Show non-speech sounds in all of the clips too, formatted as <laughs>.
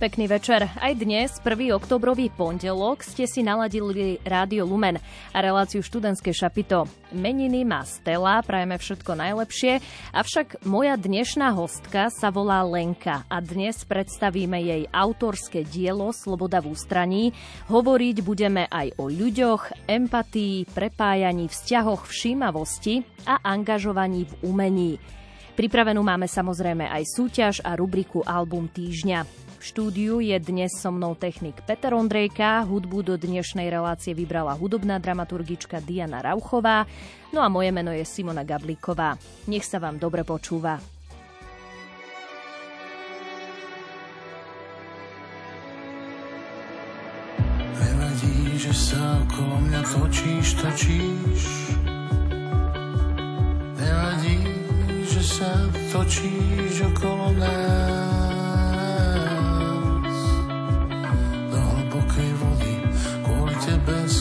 Pekný večer. Aj dnes, 1. oktobrový pondelok, ste si naladili Rádio Lumen a reláciu študentské šapito. Meniny má Stella, prajeme všetko najlepšie, avšak moja dnešná hostka sa volá Lenka a dnes predstavíme jej autorské dielo Sloboda v ústraní. Hovoriť budeme aj o ľuďoch, empatii, prepájaní, vzťahoch, všímavosti a angažovaní v umení. Pripravenú máme samozrejme aj súťaž a rubriku Album týždňa. V štúdiu je dnes so mnou technik Peter Ondrejka, hudbu do dnešnej relácie vybrala hudobná dramaturgička Diana Rauchová, no a moje meno je Simona Gablíková. Nech sa vám dobre počúva. Nevadí, že sa okolo mňa točíš, točíš. Nevadí, že sa točíš okolo nás.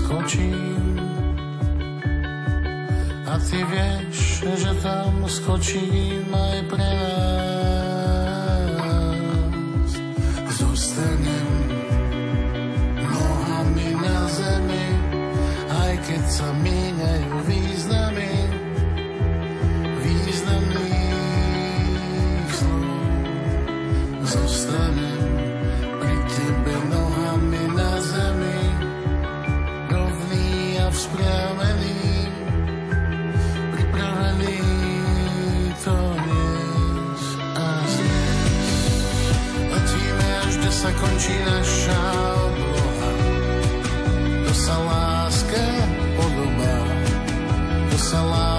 Skočím a ty vieš, že tam skočím aj pre nás. Zostanem nohami na zemi, aj keď sa míňajú sa končí naša obloha. To sa láske podobá, to sa láske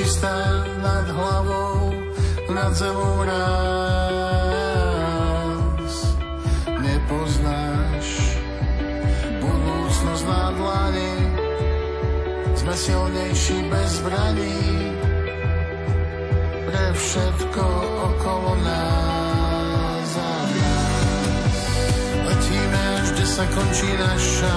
čistá nad hlavou, nad zemou ráz. Nepoznáš budúcnosť na dlani, sme silnejší bez zbraní. Pre všetko okolo nás nás. Letíme kde sa končí naša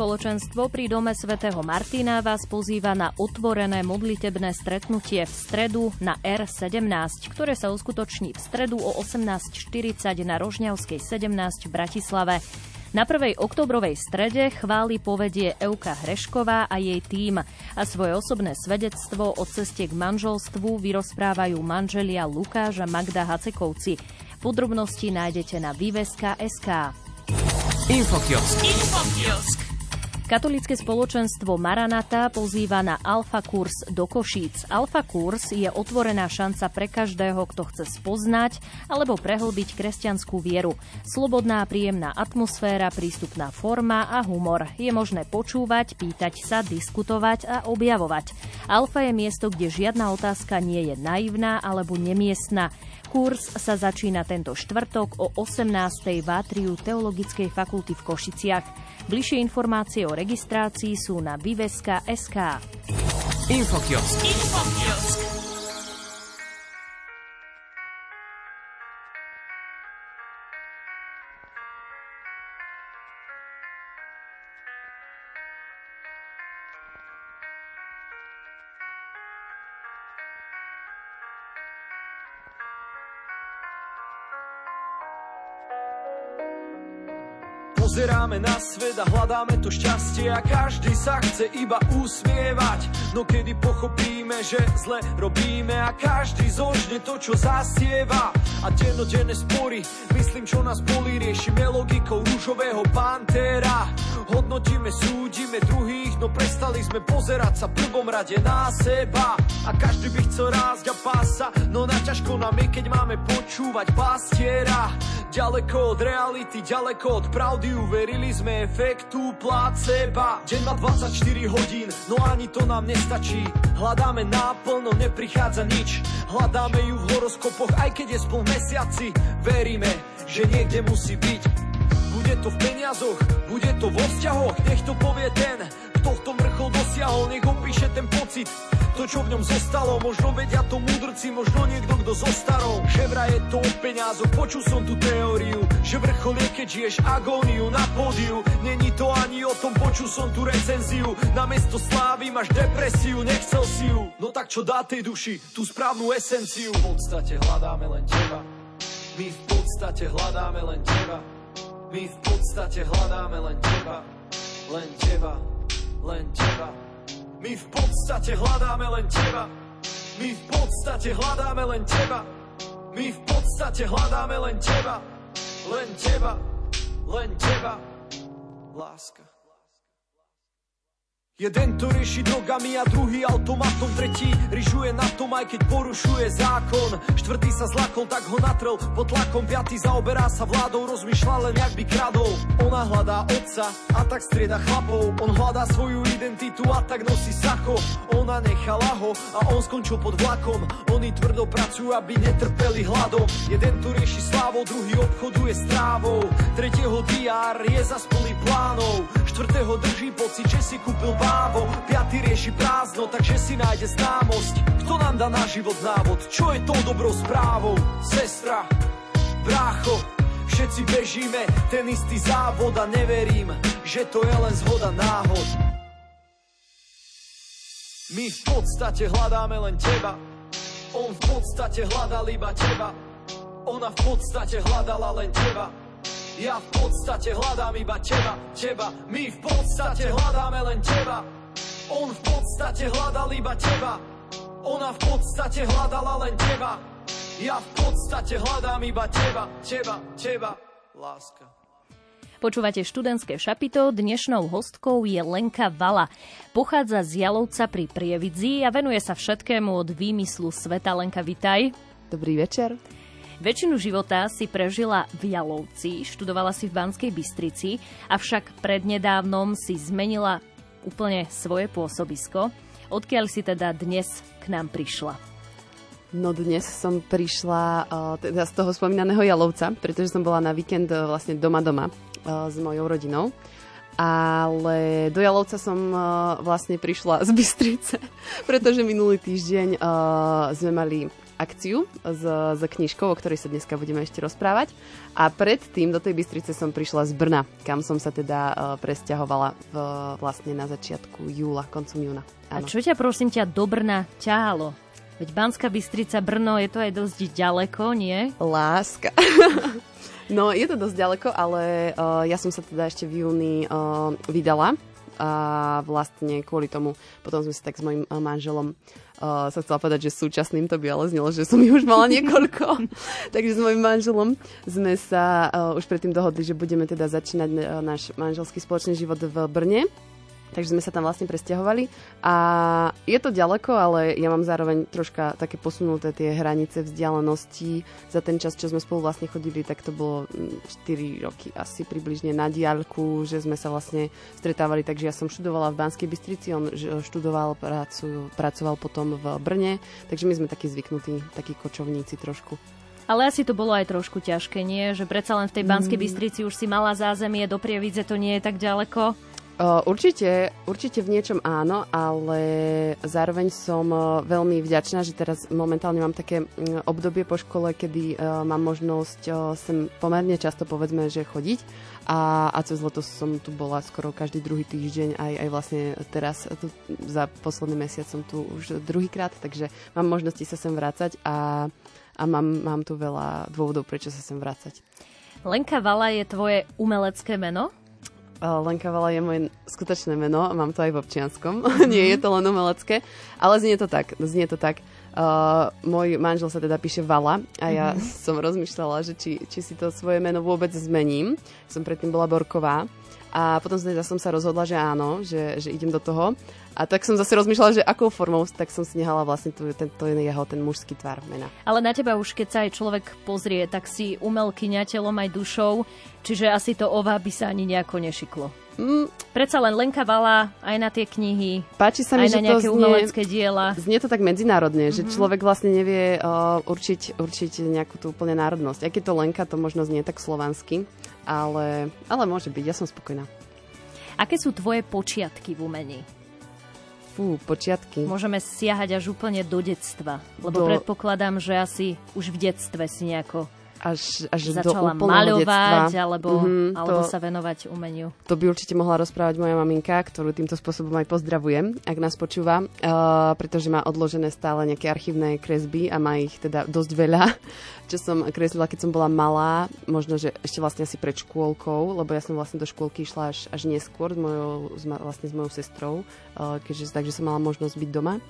Spoločenstvo pri dome svätého Martina vás pozýva na otvorené modlitebné stretnutie v stredu na R17, ktoré sa uskutoční v stredu o 18.40 na Rožňavskej 17 v Bratislave. Na prvej oktobrovej strede chváli povedie Euka Hrešková a jej tým a svoje osobné svedectvo o ceste k manželstvu vyrozprávajú manželia Lukáš a Magda Hacekovci. Podrobnosti nájdete na viveska.sk. Infokiosk. Infokiosk. Katolické spoločenstvo Maranata pozýva na Alfa Kurs do Košíc. Alfa Kurs je otvorená šanca pre každého, kto chce spoznať alebo prehlbiť kresťanskú vieru. Slobodná, príjemná atmosféra, prístupná forma a humor. Je možné počúvať, pýtať sa, diskutovať a objavovať. Alfa je miesto, kde žiadna otázka nie je naivná alebo nemiestna. Kurs sa začína tento štvrtok o 18. v Atriu Teologickej fakulty v Košiciach. Bližšie informácie o registrácii sú na viveska.sk. Infokiosk. Infokiosk. Pozeráme na svet a hľadáme to šťastie a každý sa chce iba usmievať. No kedy pochopíme, že zle robíme a každý zožne to, čo zasieva. A dennodenne spory, myslím, čo nás bolí, riešime logikou rúžového pantéra. Hodnotíme, súdime druhých, no prestali sme pozerať sa prvom rade na seba. A každý by chcel rásť a pása, no na ťažko nám je, keď máme počúvať pastiera. Ďaleko od reality, ďaleko od pravdy, uverili sme efektu placeba. Deň má 24 hodín, no ani to nám nestačí. Hľadáme náplno, neprichádza nič. Hľadáme ju v horoskopoch, aj keď je spol mesiaci. Veríme, že niekde musí byť. Bude to v peniazoch, bude to vo vzťahoch, nech to povie ten, kto v tom dosiahol, nech opíše ten pocit, to čo v ňom zostalo, možno vedia to múdrci, možno niekto, kto zostarol, že vraj je to o peniazoch, počul som tú teóriu, že vrchol je, keď žiješ agóniu na pódiu, není to ani o tom, počul som tú recenziu, na mesto slávy máš depresiu, nechcel si ju, no tak čo dá tej duši, tú správnu esenciu, v podstate hľadáme len teba, my v podstate hľadáme len teba, my v podstate hľadáme len teba, len teba. Len teba. My v podstate hľadáme len teba. My v podstate hľadáme len teba. My v podstate hľadáme len teba. Len teba, len teba. Láska. Jeden to rieši drogami a druhý automatom, tretí ryžuje na tom, aj keď porušuje zákon. Štvrtý sa zlakol, tak ho natrel pod tlakom, piatý zaoberá sa vládou, rozmýšľa len jak by kradol. Ona hľadá otca a tak strieda chlapov, on hľadá svoju identitu a tak nosí sako. Ona nechala ho a on skončil pod vlakom, oni tvrdo pracujú, aby netrpeli hladom. Jeden tu rieši slávou, druhý obchoduje s trávou, tretieho diár je za plný plánov, štvrtého drží pocit, že si kúpil bár právo Piatý rieši prázdno, takže si nájde známosť. Kto nám dá na život návod, čo je tou dobrou správou? Sestra, brácho, všetci bežíme ten istý závod a neverím, že to je len zhoda náhod. My v podstate hľadáme len teba. On v podstate hľadal iba teba. Ona v podstate hľadala len teba ja v podstate hľadám iba teba, teba My v podstate hľadáme len teba On v podstate hľadal iba teba Ona v podstate hľadala len teba Ja v podstate hľadám iba teba, teba, teba Láska Počúvate študentské šapito, dnešnou hostkou je Lenka Vala. Pochádza z Jalovca pri Prievidzi a venuje sa všetkému od výmyslu sveta. Lenka, vitaj. Dobrý večer. Väčšinu života si prežila v Jalovci, študovala si v Banskej Bystrici, avšak prednedávnom si zmenila úplne svoje pôsobisko. Odkiaľ si teda dnes k nám prišla? No dnes som prišla uh, teda z toho spomínaného Jalovca, pretože som bola na víkend uh, vlastne doma doma uh, s mojou rodinou. Ale do Jalovca som vlastne prišla z Bystrice, <laughs> pretože minulý týždeň sme mali akciu s, s knižkou, o ktorej sa dneska budeme ešte rozprávať. A predtým do tej Bystrice som prišla z Brna, kam som sa teda uh, presťahovala v, vlastne na začiatku júla, koncom júna. Áno. A čo ťa prosím ťa do Brna ťahalo? Veď Banská Bystrica, Brno, je to aj dosť ďaleko, nie? Láska. <laughs> no, je to dosť ďaleko, ale uh, ja som sa teda ešte v júni uh, vydala a vlastne kvôli tomu potom sme sa tak s mojim uh, manželom uh, sa chcela povedať, že súčasným to by ale znelo, že som ich už mala niekoľko. <laughs> Takže s mojim manželom sme sa uh, už predtým dohodli, že budeme teda začínať uh, náš manželský spoločný život v Brne Takže sme sa tam vlastne presťahovali a je to ďaleko, ale ja mám zároveň troška také posunuté tie hranice vzdialenosti. Za ten čas, čo sme spolu vlastne chodili, tak to bolo 4 mm, roky asi približne na diaľku, že sme sa vlastne stretávali. Takže ja som študovala v Banskej Bystrici, on študoval, pracuj, pracoval potom v Brne, takže my sme takí zvyknutí, takí kočovníci trošku. Ale asi to bolo aj trošku ťažké, nie? Že predsa len v tej Banskej mm. Bystrici už si mala zázemie, do Prievidze to nie je tak ďaleko. Určite, určite v niečom áno, ale zároveň som veľmi vďačná, že teraz momentálne mám také obdobie po škole, kedy mám možnosť sem pomerne často povedzme, že chodiť a, a cez leto som tu bola skoro každý druhý týždeň, aj, aj vlastne teraz tu, za posledný mesiac som tu už druhýkrát, takže mám možnosti sa sem vrácať a, a mám, mám tu veľa dôvodov, prečo sa sem vrácať. Lenka Vala je tvoje umelecké meno? Lenka Vala je moje skutočné meno, mám to aj v občianskom, mm-hmm. <laughs> nie je to len umelecké, ale znie to tak, znie to tak. Uh, môj manžel sa teda píše Vala a ja mm-hmm. som rozmýšľala, že či, či si to svoje meno vôbec zmením. Som predtým bola Borková a potom teda som sa rozhodla, že áno, že, že idem do toho. A tak som zase rozmýšľala, že akou formou, tak som si nehala vlastne tu, ten, to je jeho, ten mužský tvar mena. Ale na teba už, keď sa aj človek pozrie, tak si umelkyňa telom aj dušou, čiže asi to ova by sa ani nejako nešiklo. Mm. Predsa len Lenka Vala aj na tie knihy, Páči sa mi, aj že na nejaké to znie, umelecké diela. Znie to tak medzinárodne, mm-hmm. že mhm. človek vlastne nevie uh, určiť, určiť nejakú tú úplne národnosť. Aj keď to Lenka, to možno znie tak slovansky, ale, ale môže byť, ja som spokojná. Aké sú tvoje počiatky v umení? Fú, počiatky. Môžeme siahať až úplne do detstva, lebo do... predpokladám, že asi už v detstve si nejako až, až Začala do maľovať, detstva. alebo, mm-hmm, alebo to, sa venovať umeniu. To by určite mohla rozprávať moja maminka, ktorú týmto spôsobom aj pozdravujem, ak nás počúva, uh, pretože má odložené stále nejaké archívne kresby a má ich teda dosť veľa, <laughs> čo som kreslila, keď som bola malá, možno, že ešte vlastne asi pred škôlkou, lebo ja som vlastne do škôlky išla až, až neskôr s mojou, vlastne s mojou sestrou, uh, keďže, takže som mala možnosť byť doma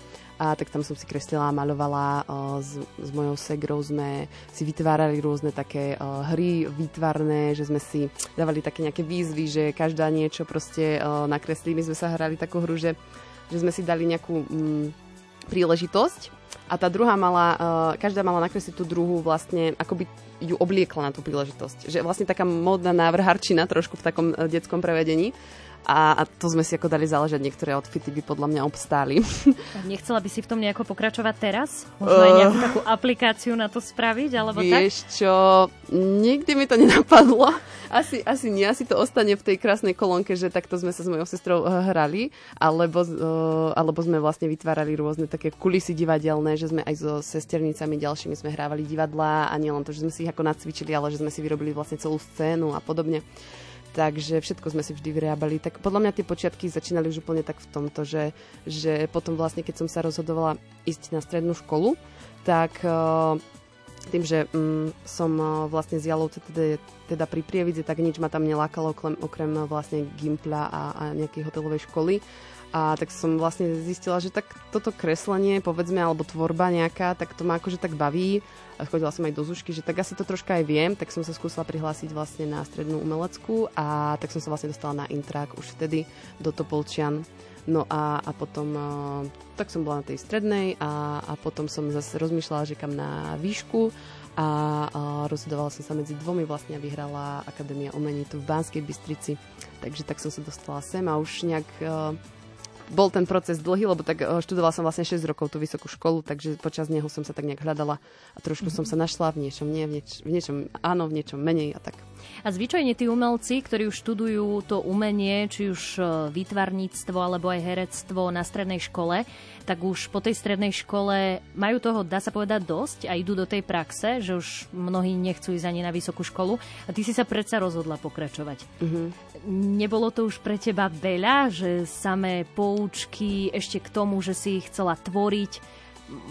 a tak tam som si kreslila a malovala s, s mojou segrou sme si vytvárali rôzne také hry výtvarné, že sme si dávali také nejaké výzvy, že každá niečo proste nakreslili. My sme sa hrali takú hru, že, že sme si dali nejakú um, príležitosť a tá druhá mala, každá mala nakresliť tú druhú vlastne, ako by ju obliekla na tú príležitosť. Že vlastne taká módna návrharčina trošku v takom uh, detskom prevedení. A, to sme si ako dali záležať, niektoré outfity by podľa mňa obstáli. Nechcela by si v tom nejako pokračovať teraz? Možno aj nejakú uh, takú aplikáciu na to spraviť, alebo vieš tak? Vieš čo, nikdy mi to nenapadlo. Asi, asi nie, asi to ostane v tej krásnej kolónke, že takto sme sa s mojou sestrou uh, hrali, alebo, uh, alebo sme vlastne vytvárali rôzne také kulisy divadelné, že sme aj so sesternicami ďalšími sme hrávali divadlá a nielen to, že sme si ich ako nacvičili, ale že sme si vyrobili vlastne celú scénu a podobne. Takže všetko sme si vždy vyrábali. Tak podľa mňa tie počiatky začínali už úplne tak v tomto, že, že potom vlastne, keď som sa rozhodovala ísť na strednú školu, tak uh, tým, že um, som uh, vlastne z Jalovce teda, teda pri Prievidzi, tak nič ma tam nelákalo okrem, okrem vlastne Gimpla a, a nejakej hotelovej školy. A tak som vlastne zistila, že tak toto kreslenie, povedzme, alebo tvorba nejaká, tak to ma akože tak baví. A chodila som aj do Zušky, že tak asi to troška aj viem, tak som sa skúsila prihlásiť vlastne na strednú umeleckú a tak som sa vlastne dostala na intrak už vtedy do Topolčian. No a, a potom, uh, tak som bola na tej strednej a, a potom som zase rozmýšľala, že kam na výšku a, a rozhodovala som sa medzi dvomi vlastne a vyhrala Akadémia umení tu v Banskej Bystrici. Takže tak som sa dostala sem a už nejak uh, bol ten proces dlhý, lebo tak eh, študovala som vlastne 6 rokov tú vysokú školu, takže počas neho som sa tak nejak hľadala a trošku mm-hmm. som sa našla v niečom nie, v, nieč- v niečom áno, v niečom menej a tak. A zvyčajne tí umelci, ktorí už študujú to umenie, či už e, výtvarníctvo alebo aj herectvo na strednej škole, tak už po tej strednej škole majú toho, dá sa povedať, dosť a idú do tej praxe, že už mnohí nechcú ísť ani na vysokú školu. A ty si sa predsa rozhodla pokračovať. Mm-hmm. Nebolo to už pre teba veľa, že samé poučky ešte k tomu, že si chcela tvoriť,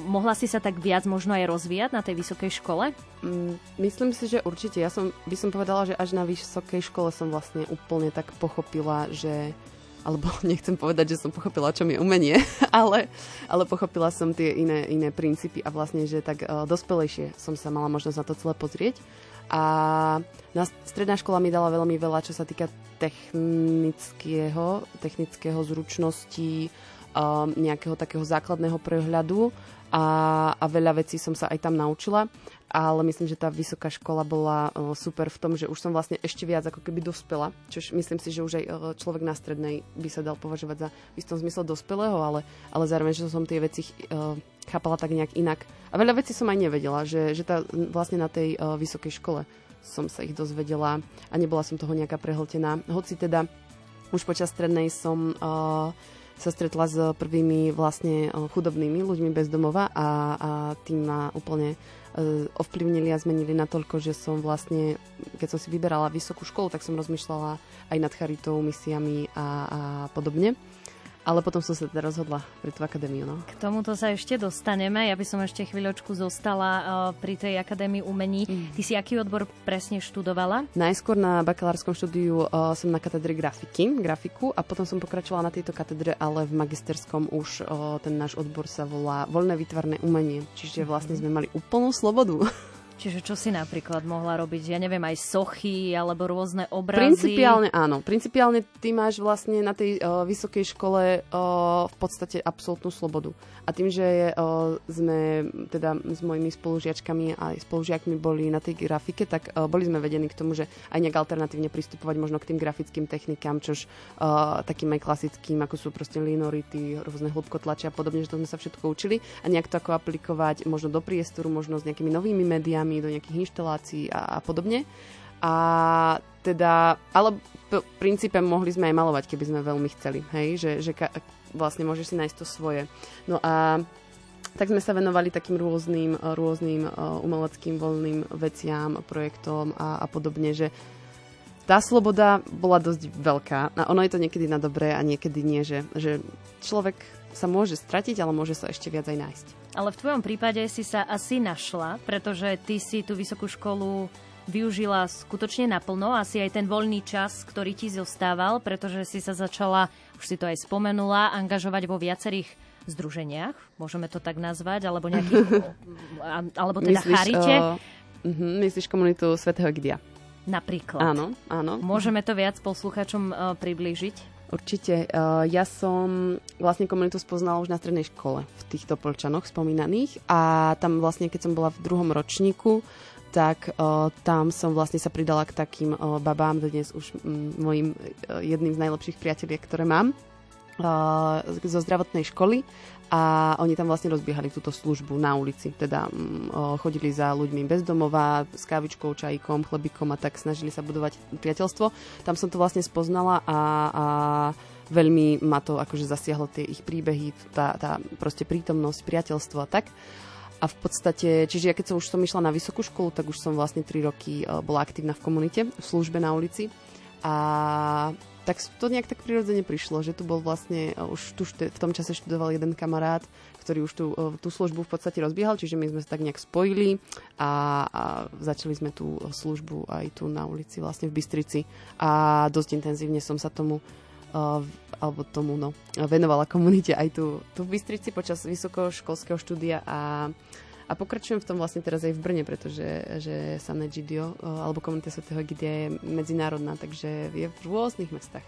mohla si sa tak viac možno aj rozvíjať na tej vysokej škole? Mm, myslím si, že určite. Ja som, by som povedala, že až na vysokej škole som vlastne úplne tak pochopila, že alebo <laughs> nechcem povedať, že som pochopila, čo mi je umenie, <laughs> ale, ale pochopila som tie iné, iné princípy a vlastne, že tak uh, dospelejšie som sa mala možnosť na to celé pozrieť. A na stredná škola mi dala veľmi veľa, čo sa týka technického, technického zručností, um, nejakého takého základného prehľadu a, a veľa vecí som sa aj tam naučila ale myslím, že tá vysoká škola bola uh, super v tom, že už som vlastne ešte viac ako keby dospela, čo myslím si, že už aj uh, človek na strednej by sa dal považovať za v istom zmysle dospelého, ale, ale zároveň, že som tie veci uh, chápala tak nejak inak. A veľa vecí som aj nevedela, že, že tá, vlastne na tej vysokej škole som sa ich dozvedela a nebola som toho nejaká prehltená. Hoci teda už počas strednej som uh, sa stretla s prvými vlastne uh, chudobnými ľuďmi bez domova a, a tým ma úplne uh, ovplyvnili a zmenili natoľko, že som vlastne, keď som si vyberala vysokú školu, tak som rozmýšľala aj nad charitou, misiami a, a podobne. Ale potom som sa teda rozhodla pre tú akadémiu. No. K tomuto sa ešte dostaneme. Ja by som ešte chvíľočku zostala uh, pri tej akadémii umení. Mm. Ty si aký odbor presne študovala? Najskôr na bakalárskom štúdiu uh, som na katedre grafiky, grafiku a potom som pokračovala na tejto katedre, ale v magisterskom už uh, ten náš odbor sa volá voľné výtvarné umenie. Čiže vlastne sme mali úplnú slobodu. <laughs> Čiže čo si napríklad mohla robiť? Ja neviem, aj sochy alebo rôzne obrazy? Principiálne áno. Principiálne ty máš vlastne na tej uh, vysokej škole uh, v podstate absolútnu slobodu. A tým, že uh, sme teda s mojimi spolužiačkami a spolužiakmi boli na tej grafike, tak uh, boli sme vedení k tomu, že aj nejak alternatívne pristupovať možno k tým grafickým technikám, čož uh, takým aj klasickým, ako sú proste linority, rôzne hlubkotlače a podobne, že to sme sa všetko učili a nejak to ako aplikovať možno do priestoru, možno s nejakými novými médiami programy, do nejakých inštalácií a, a podobne. A teda, ale v princípe mohli sme aj malovať, keby sme veľmi chceli, hej, že, že ka, vlastne môžeš si nájsť to svoje. No a tak sme sa venovali takým rôznym, rôznym umeleckým voľným veciam, projektom a, a podobne, že tá sloboda bola dosť veľká. A ono je to niekedy na dobré a niekedy nie, že, že človek sa môže stratiť, ale môže sa ešte viac aj nájsť. Ale v tvojom prípade si sa asi našla, pretože ty si tú vysokú školu využila skutočne naplno, asi aj ten voľný čas, ktorý ti zostával, pretože si sa začala, už si to aj spomenula, angažovať vo viacerých združeniach, môžeme to tak nazvať, alebo nejakých, <laughs> alebo teda myslíš, charite. Uh, uh, myslíš komunitu Svetého Gidia? Napríklad. Áno, áno. Môžeme to viac posluchačom uh, priblížiť? Určite. Uh, ja som vlastne komunitu spoznala už na strednej škole v týchto polčanoch spomínaných a tam vlastne, keď som bola v druhom ročníku, tak uh, tam som vlastne sa pridala k takým uh, babám, dnes už mojim jedným z najlepších priateliek, ktoré mám zo zdravotnej školy a oni tam vlastne rozbiehali túto službu na ulici. Teda um, chodili za ľuďmi bez domova, s kávičkou, čajkom, chlebikom a tak snažili sa budovať priateľstvo. Tam som to vlastne spoznala a, a veľmi ma to akože zasiahlo tie ich príbehy, tá, tá proste prítomnosť, priateľstvo a tak. A v podstate, čiže ja keď som už som išla na vysokú školu, tak už som vlastne 3 roky bola aktívna v komunite, v službe na ulici. A tak to nejak tak prirodzene prišlo, že tu bol vlastne, e, už tu v tom čase študoval jeden kamarát, ktorý už tú, e, tú službu v podstate rozbiehal, čiže my sme sa tak nejak spojili a, a začali sme tú službu aj tu na ulici vlastne v Bystrici. A dosť intenzívne som sa tomu alebo tomu no, venovala komunite aj tu, tu v Bystrici počas vysokoškolského štúdia a a pokračujem v tom vlastne teraz aj v Brne, pretože že Samne Gidio, eh, alebo komunita Sv. Gidia je medzinárodná, takže je v rôznych mestách.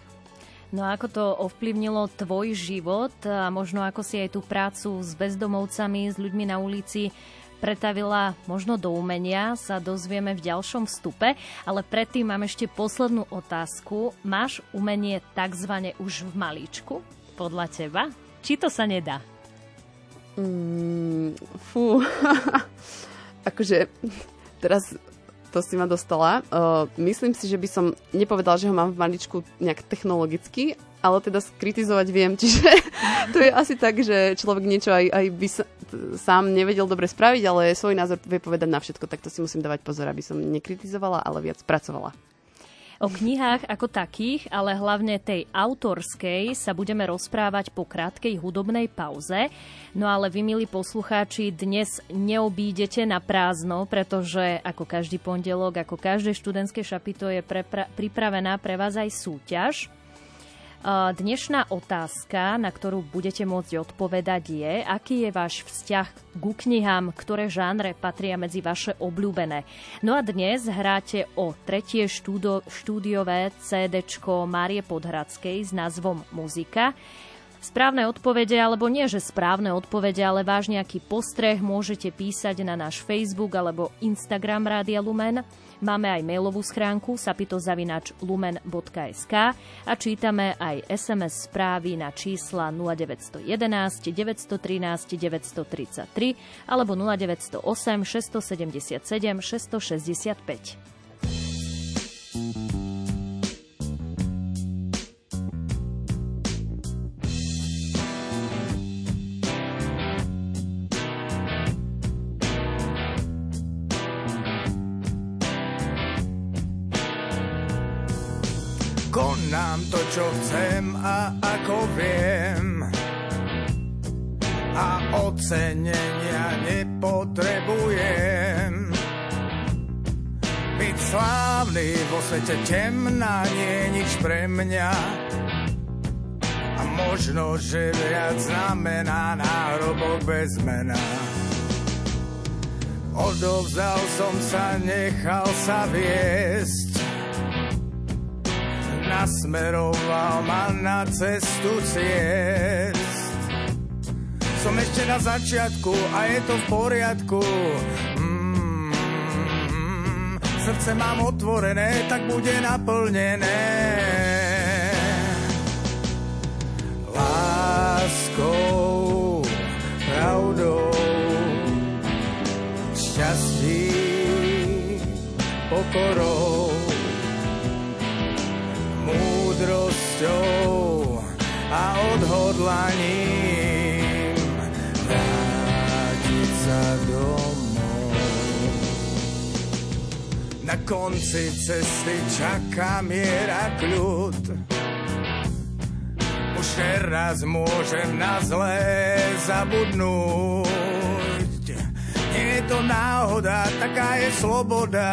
No a ako to ovplyvnilo tvoj život a možno ako si aj tú prácu s bezdomovcami, s ľuďmi na ulici pretavila možno do umenia, sa dozvieme v ďalšom vstupe, ale predtým mám ešte poslednú otázku. Máš umenie takzvané už v malíčku, podľa teba? Či to sa nedá? Mm, fú. <laughs> akože teraz to si ma dostala. Uh, myslím si, že by som nepovedala, že ho mám v maličku nejak technologicky, ale teda skritizovať viem, <laughs> čiže to je asi tak, že človek niečo aj, aj by sa, sám nevedel dobre spraviť, ale svoj názor vie povedať na všetko, tak to si musím dávať pozor, aby som nekritizovala, ale viac pracovala. O knihách ako takých, ale hlavne tej autorskej sa budeme rozprávať po krátkej hudobnej pauze. No ale vy, milí poslucháči, dnes neobídete na prázdno, pretože ako každý pondelok, ako každé študentské šapito je prepra- pripravená pre vás aj súťaž. Dnešná otázka, na ktorú budete môcť odpovedať je, aký je váš vzťah ku knihám, ktoré žánre patria medzi vaše obľúbené. No a dnes hráte o tretie štúdo, štúdiové CD Márie Podhradskej s názvom Muzika. Správne odpovede, alebo nie, že správne odpovede, ale váš nejaký postreh môžete písať na náš Facebook alebo Instagram Rádia Lumen. Máme aj mailovú schránku sapitozavinač lumen.sk a čítame aj SMS správy na čísla 0911 913 933 alebo 0908 677 665. čo chcem a ako viem. A ocenenia nepotrebujem. Byť slávny vo svete temná nie je nič pre mňa. A možno, že viac znamená nárobok bez mena. Odovzdal som sa, nechal sa viesť nasmeroval ma na cestu ciest. Som ešte na začiatku a je to v poriadku. Mm, srdce mám otvorené, tak bude naplnené. Láskou, pravdou, šťastím, pokorou múdrosťou a odhodlaním vrátiť sa domov. Na konci cesty čaká miera kľud. Už teraz môžem na zlé zabudnúť. Nie je to náhoda, taká je sloboda.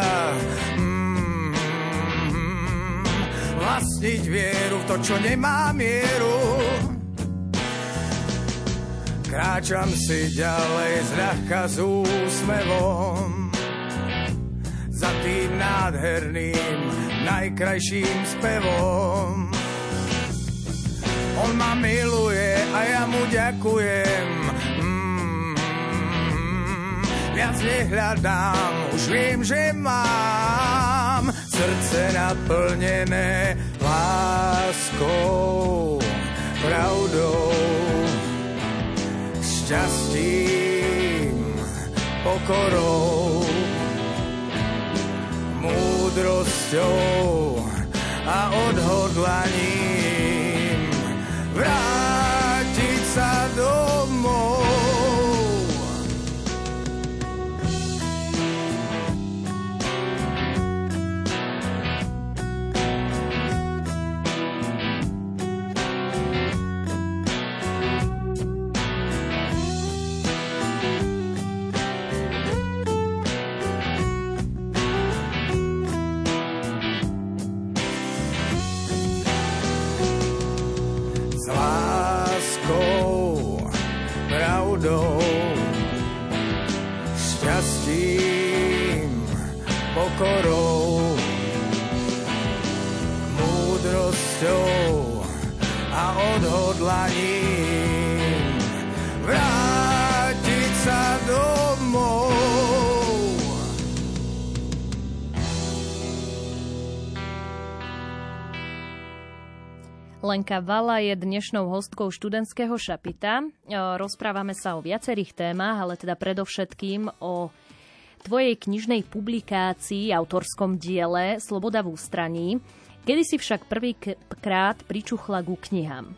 Mm vlastniť vieru v to, čo nemá mieru. Kráčam si ďalej zľahka s úsmevom za tým nádherným, najkrajším spevom. On ma miluje a ja mu ďakujem. Mm, viac nehľadám, už viem, že mám srdce naplnené láskou, pravdou, šťastím, pokorou, múdrosťou a odhodlaním. Vrátiť pravdou, šťastím, pokorou, múdrosťou a odhodlaním Lenka Vala je dnešnou hostkou študentského šapita. Rozprávame sa o viacerých témach, ale teda predovšetkým o tvojej knižnej publikácii, autorskom diele Sloboda v ústraní. Kedy si však prvýkrát pričuchla ku knihám?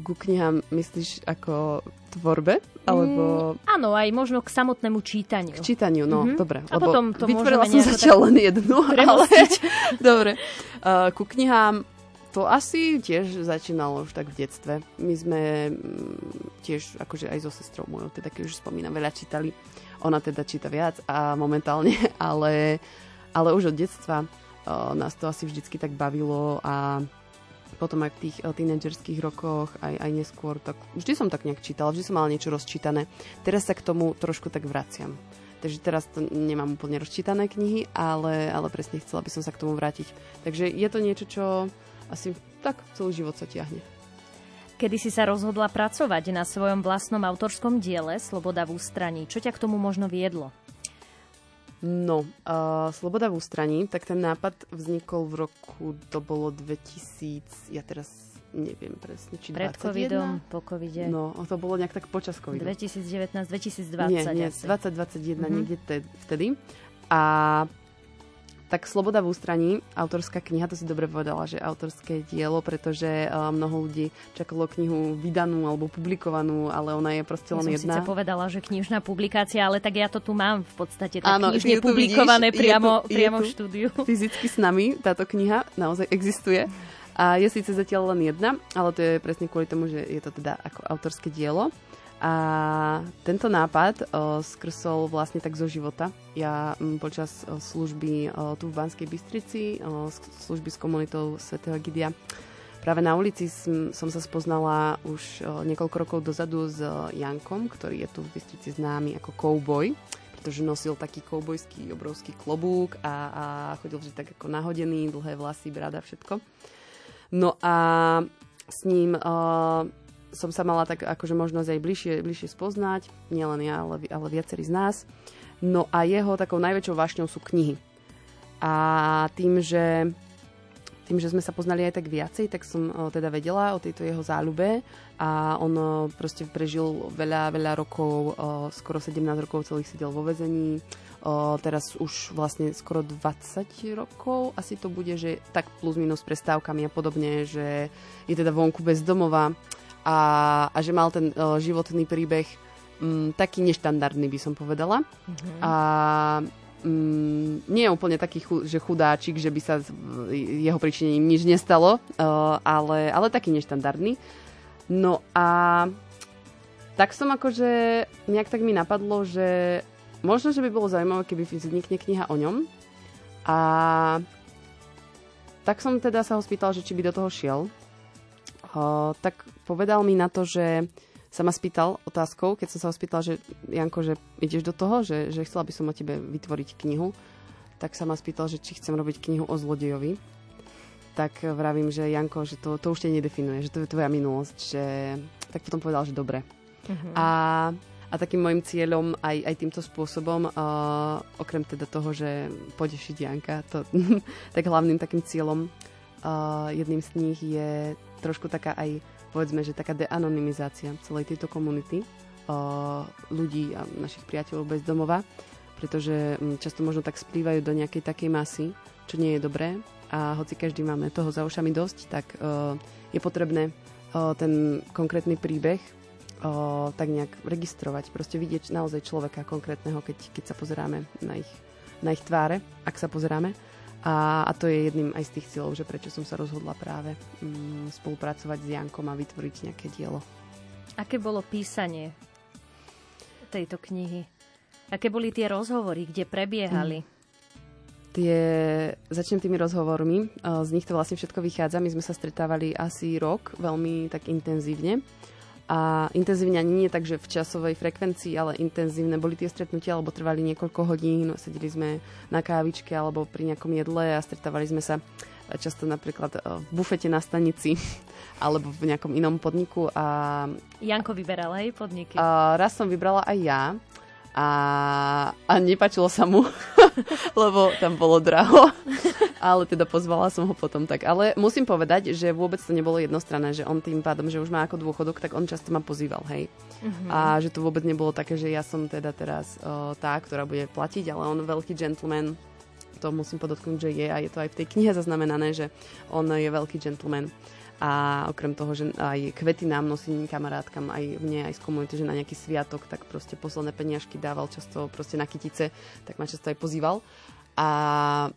Ku knihám myslíš ako tvorbe? Alebo... Mm, áno, aj možno k samotnému čítaniu. K čítaniu, no, mm-hmm. dobre. A potom to vytvorila som zatiaľ len jednu, ale... <laughs> dobre. Uh, ku knihám to asi tiež začínalo už tak v detstve. My sme mm, tiež, akože aj so sestrou mojou, teda keď už spomínam, veľa čítali. Ona teda číta viac a momentálne, <laughs> ale, ale už od detstva uh, nás to asi vždycky tak bavilo a potom aj v tých tínedžerských rokoch, aj, aj neskôr, tak vždy som tak nejak čítala, vždy som mala niečo rozčítané. Teraz sa k tomu trošku tak vraciam. Takže teraz to nemám úplne rozčítané knihy, ale, ale presne chcela by som sa k tomu vrátiť. Takže je to niečo, čo asi tak celý život sa tiahne. Kedy si sa rozhodla pracovať na svojom vlastnom autorskom diele Sloboda v ústraní? Čo ťa k tomu možno viedlo? No, uh, Sloboda v ústraní, tak ten nápad vznikol v roku, to bolo 2000, ja teraz neviem presne, či Pred 21? covidom, po covide. No, to bolo nejak tak počas covidu. 2019, 2020 Nie, nie, asi. 2021, mm-hmm. niekde vtedy. A tak Sloboda v ústraní, autorská kniha, to si dobre povedala, že autorské dielo, pretože uh, mnoho ľudí čakalo knihu vydanú alebo publikovanú, ale ona je proste len ja jedna. Ja som povedala, že knižná publikácia, ale tak ja to tu mám v podstate tak Áno, knižne publikované vidíš, priamo, je tu, priamo je v štúdiu. <laughs> Fyzicky s nami táto kniha naozaj existuje. A je síce zatiaľ len jedna, ale to je presne kvôli tomu, že je to teda ako autorské dielo. A tento nápad o, skrsol vlastne tak zo života. Ja m, počas o, služby o, tu v Banskej Bystrici, o, služby s komunitou svätého Gidia, práve na ulici som, som sa spoznala už o, niekoľko rokov dozadu s Jankom, ktorý je tu v Bystrici známy ako cowboy pretože nosil taký koubojský obrovský klobúk a, a chodil vždy tak ako nahodený, dlhé vlasy, brada, všetko. No a s ním uh, som sa mala tak akože možnosť aj bližšie, bližšie spoznať, nielen ja, ale, ale viacerí z nás. No a jeho takou najväčšou vášňou sú knihy. A tým, že tým, že sme sa poznali aj tak viacej, tak som teda vedela o tejto jeho záľube a on o, proste prežil veľa, veľa rokov, skoro 17 rokov celých sedel vo vezení, teraz už vlastne skoro 20 rokov, asi to bude, že tak plus minus prestávkami a podobne, že je teda vonku bez domova a, a že mal ten uh, životný príbeh um, taký neštandardný, by som povedala. Mm-hmm. A um, nie je úplne taký chu, že chudáčik, že by sa jeho príčinením nič nestalo, uh, ale, ale taký neštandardný. No a tak som akože, nejak tak mi napadlo, že možno, že by bolo zaujímavé, keby vznikne kniha o ňom. A tak som teda sa ho spýtal, že či by do toho šiel tak povedal mi na to, že sa ma spýtal otázkou, keď som sa ho spýtal, že Janko, že ideš do toho, že, že chcela by som o tebe vytvoriť knihu, tak sa ma spýtal, že či chcem robiť knihu o zlodejovi. Tak vravím, že Janko, že to, to už ťa nedefinuje, že to je tvoja minulosť, že tak potom povedal, že dobre. Uh-huh. A, a takým môjim cieľom aj, aj týmto spôsobom, uh, okrem teda toho, že podešiť Janka, to, <laughs> tak hlavným takým cieľom uh, jedným z nich je trošku taká aj, povedzme, že taká deanonymizácia celej tejto komunity ľudí a našich priateľov bez domova, pretože um, často možno tak splývajú do nejakej takej masy, čo nie je dobré. A hoci každý máme toho za ušami dosť, tak je potrebné ten konkrétny príbeh tak nejak registrovať, proste vidieť naozaj človeka konkrétneho, keď, keď sa pozeráme na ich, na ich tváre, ak sa pozeráme a, a to je jedným aj z tých cieľov, že prečo som sa rozhodla práve mm, spolupracovať s Jankom a vytvoriť nejaké dielo. Aké bolo písanie tejto knihy? Aké boli tie rozhovory, kde prebiehali? Mm. Tie, začnem tými rozhovormi. Z nich to vlastne všetko vychádza. My sme sa stretávali asi rok, veľmi tak intenzívne a intenzívne ani nie tak, že v časovej frekvencii, ale intenzívne boli tie stretnutia, alebo trvali niekoľko hodín, sedeli sme na kávičke alebo pri nejakom jedle a stretávali sme sa často napríklad e, v bufete na stanici <laughs> alebo v nejakom inom podniku. A, Janko vyberal aj podniky? A, raz som vybrala aj ja a, a nepačilo sa mu, <laughs> lebo tam bolo draho. <laughs> ale teda pozvala som ho potom tak. Ale musím povedať, že vôbec to nebolo jednostranné, že on tým pádom, že už má ako dôchodok, tak on často ma pozýval, hej. Uh-huh. A že to vôbec nebolo také, že ja som teda teraz uh, tá, ktorá bude platiť, ale on veľký gentleman, to musím podotknúť, že je a je to aj v tej knihe zaznamenané, že on je veľký gentleman a okrem toho, že aj kvety nám nosí kamarátkam, aj mne, aj z komunity, že na nejaký sviatok, tak proste posledné peniažky dával často proste na kytice, tak ma často aj pozýval. A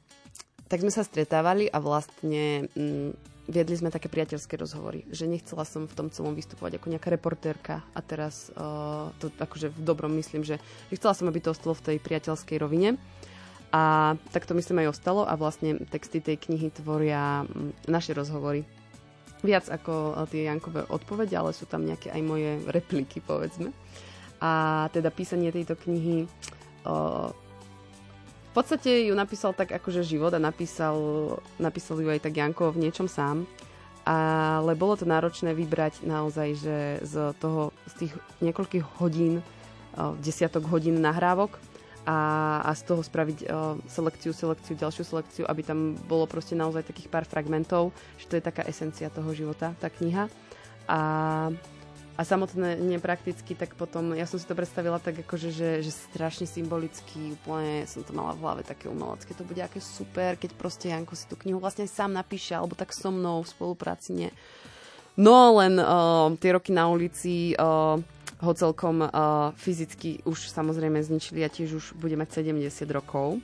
tak sme sa stretávali a vlastne mm, viedli sme také priateľské rozhovory, že nechcela som v tom celom vystupovať ako nejaká reportérka a teraz uh, to akože v dobrom myslím, že, že chcela som, aby to ostalo v tej priateľskej rovine. A tak to myslím aj ostalo a vlastne texty tej knihy tvoria mm, naše rozhovory viac ako eh, tie Jankové odpovede, ale sú tam nejaké aj moje <laughs> repliky, povedzme. A teda písanie tejto knihy eh, v podstate ju napísal tak akože život a napísal, napísal ju aj tak Janko v niečom sám. Ale bolo to náročné vybrať naozaj, že z toho, z tých niekoľkých hodín, desiatok hodín nahrávok, a, a z toho spraviť selekciu, selekciu, ďalšiu selekciu, aby tam bolo proste naozaj takých pár fragmentov, že to je taká esencia toho života, tá kniha. A, a samotné neprakticky, tak potom, ja som si to predstavila tak akože, že, že strašne symbolicky, úplne som to mala v hlave také umelecké, to bude aké super, keď proste Janko si tú knihu vlastne sám napíše, alebo tak so mnou v spolupráci nie. No len uh, tie roky na ulici, uh, ho celkom uh, fyzicky už samozrejme zničili a tiež už bude mať 70 rokov.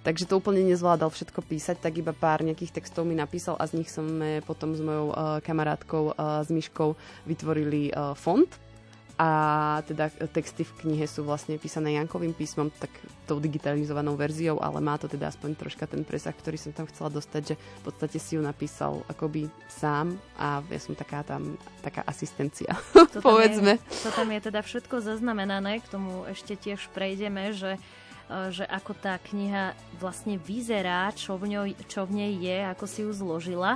Takže to úplne nezvládal všetko písať, tak iba pár nejakých textov mi napísal a z nich sme potom s mojou uh, kamarátkou, uh, s Myškou vytvorili uh, fond, a teda texty v knihe sú vlastne písané Jankovým písmom, tak tou digitalizovanou verziou, ale má to teda aspoň troška ten presah, ktorý som tam chcela dostať, že v podstate si ju napísal akoby sám a ja som taká tam, taká asistencia, to <laughs> povedzme. Je, to tam je teda všetko zaznamenané, k tomu ešte tiež prejdeme, že e, že ako tá kniha vlastne vyzerá, čo v, ňoj, čo v nej je, ako si ju zložila.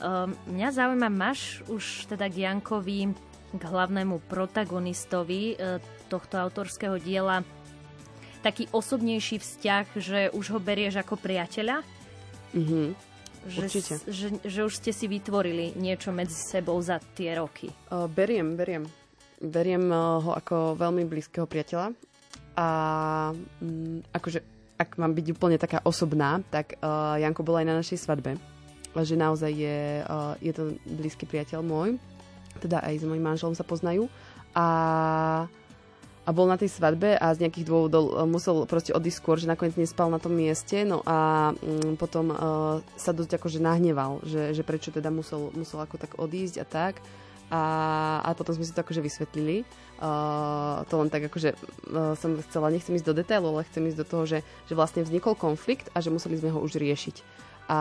Um, mňa zaujíma, máš už teda k Jankovi k hlavnému protagonistovi e, tohto autorského diela taký osobnejší vzťah, že už ho berieš ako priateľa? Mhm. Že, že, že už ste si vytvorili niečo medzi sebou za tie roky. Uh, beriem, beriem. Beriem ho ako veľmi blízkeho priateľa. A um, akože, ak mám byť úplne taká osobná, tak uh, Janko bol aj na našej svadbe. Že naozaj je, uh, je to blízky priateľ môj teda aj s mojim manželom sa poznajú. A, a bol na tej svadbe a z nejakých dôvodov e, musel proste odísť skôr, že nakoniec nespal na tom mieste, no a mm, potom uh, sa dosť akože nahneval, že, že prečo teda musel, musel ako tak odísť a tak. A, a potom sme si to akože vysvetlili. Uh, to len tak akože uh, som chcela, nechcem ísť do detailu, ale chcem ísť do toho, že, že vlastne vznikol konflikt a že museli sme ho už riešiť. A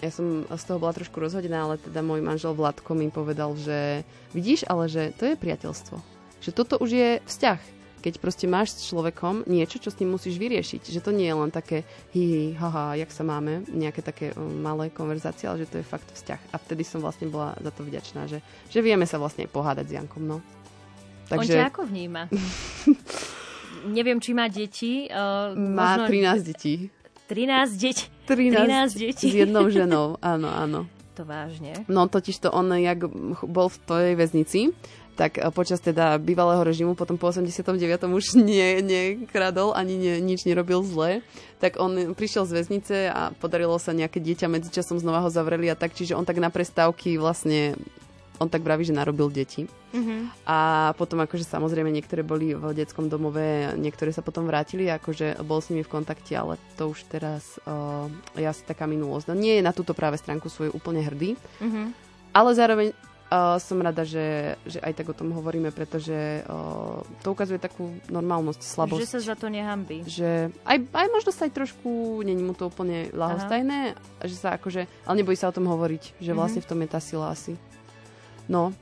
ja som z toho bola trošku rozhodená, ale teda môj manžel Vladko mi povedal, že vidíš, ale že to je priateľstvo. Že toto už je vzťah. Keď proste máš s človekom niečo, čo s ním musíš vyriešiť. Že to nie je len také hi, hi haha, jak sa máme, nejaké také um, malé konverzácie, ale že to je fakt vzťah. A vtedy som vlastne bola za to vďačná, že, že vieme sa vlastne pohádať s Jankom. No. Takže... On ťa ako vníma? <laughs> Neviem, či má deti. Uh, má možno... 13 detí. 13 detí. 13, 13 detí. S jednou ženou, áno, áno. To vážne? No totiž to on, jak bol v tej väznici, tak eh, počas teda bývalého režimu, potom po 89. už <laughs> nie, nekradol, ani nie, nič nerobil zle, tak on prišiel z väznice a podarilo sa nejaké dieťa, medzičasom znova ho zavreli a tak, čiže on tak na prestávky vlastne on tak vraví, že narobil deti. Mm-hmm. A potom akože samozrejme niektoré boli v detskom domove, niektoré sa potom vrátili, akože bol s nimi v kontakte, ale to už teraz uh, je asi taká minulosť. No nie je na túto práve stránku svoju úplne hrdý, mm-hmm. ale zároveň uh, som rada, že, že aj tak o tom hovoríme, pretože uh, to ukazuje takú normálnosť, slabosť. Že sa za to nehambí. Že aj, aj možno sa aj trošku, není mu to úplne lahostajné, Aha. že sa akože, ale nebojí sa o tom hovoriť, že vlastne mm-hmm. v tom je tá sila asi. No,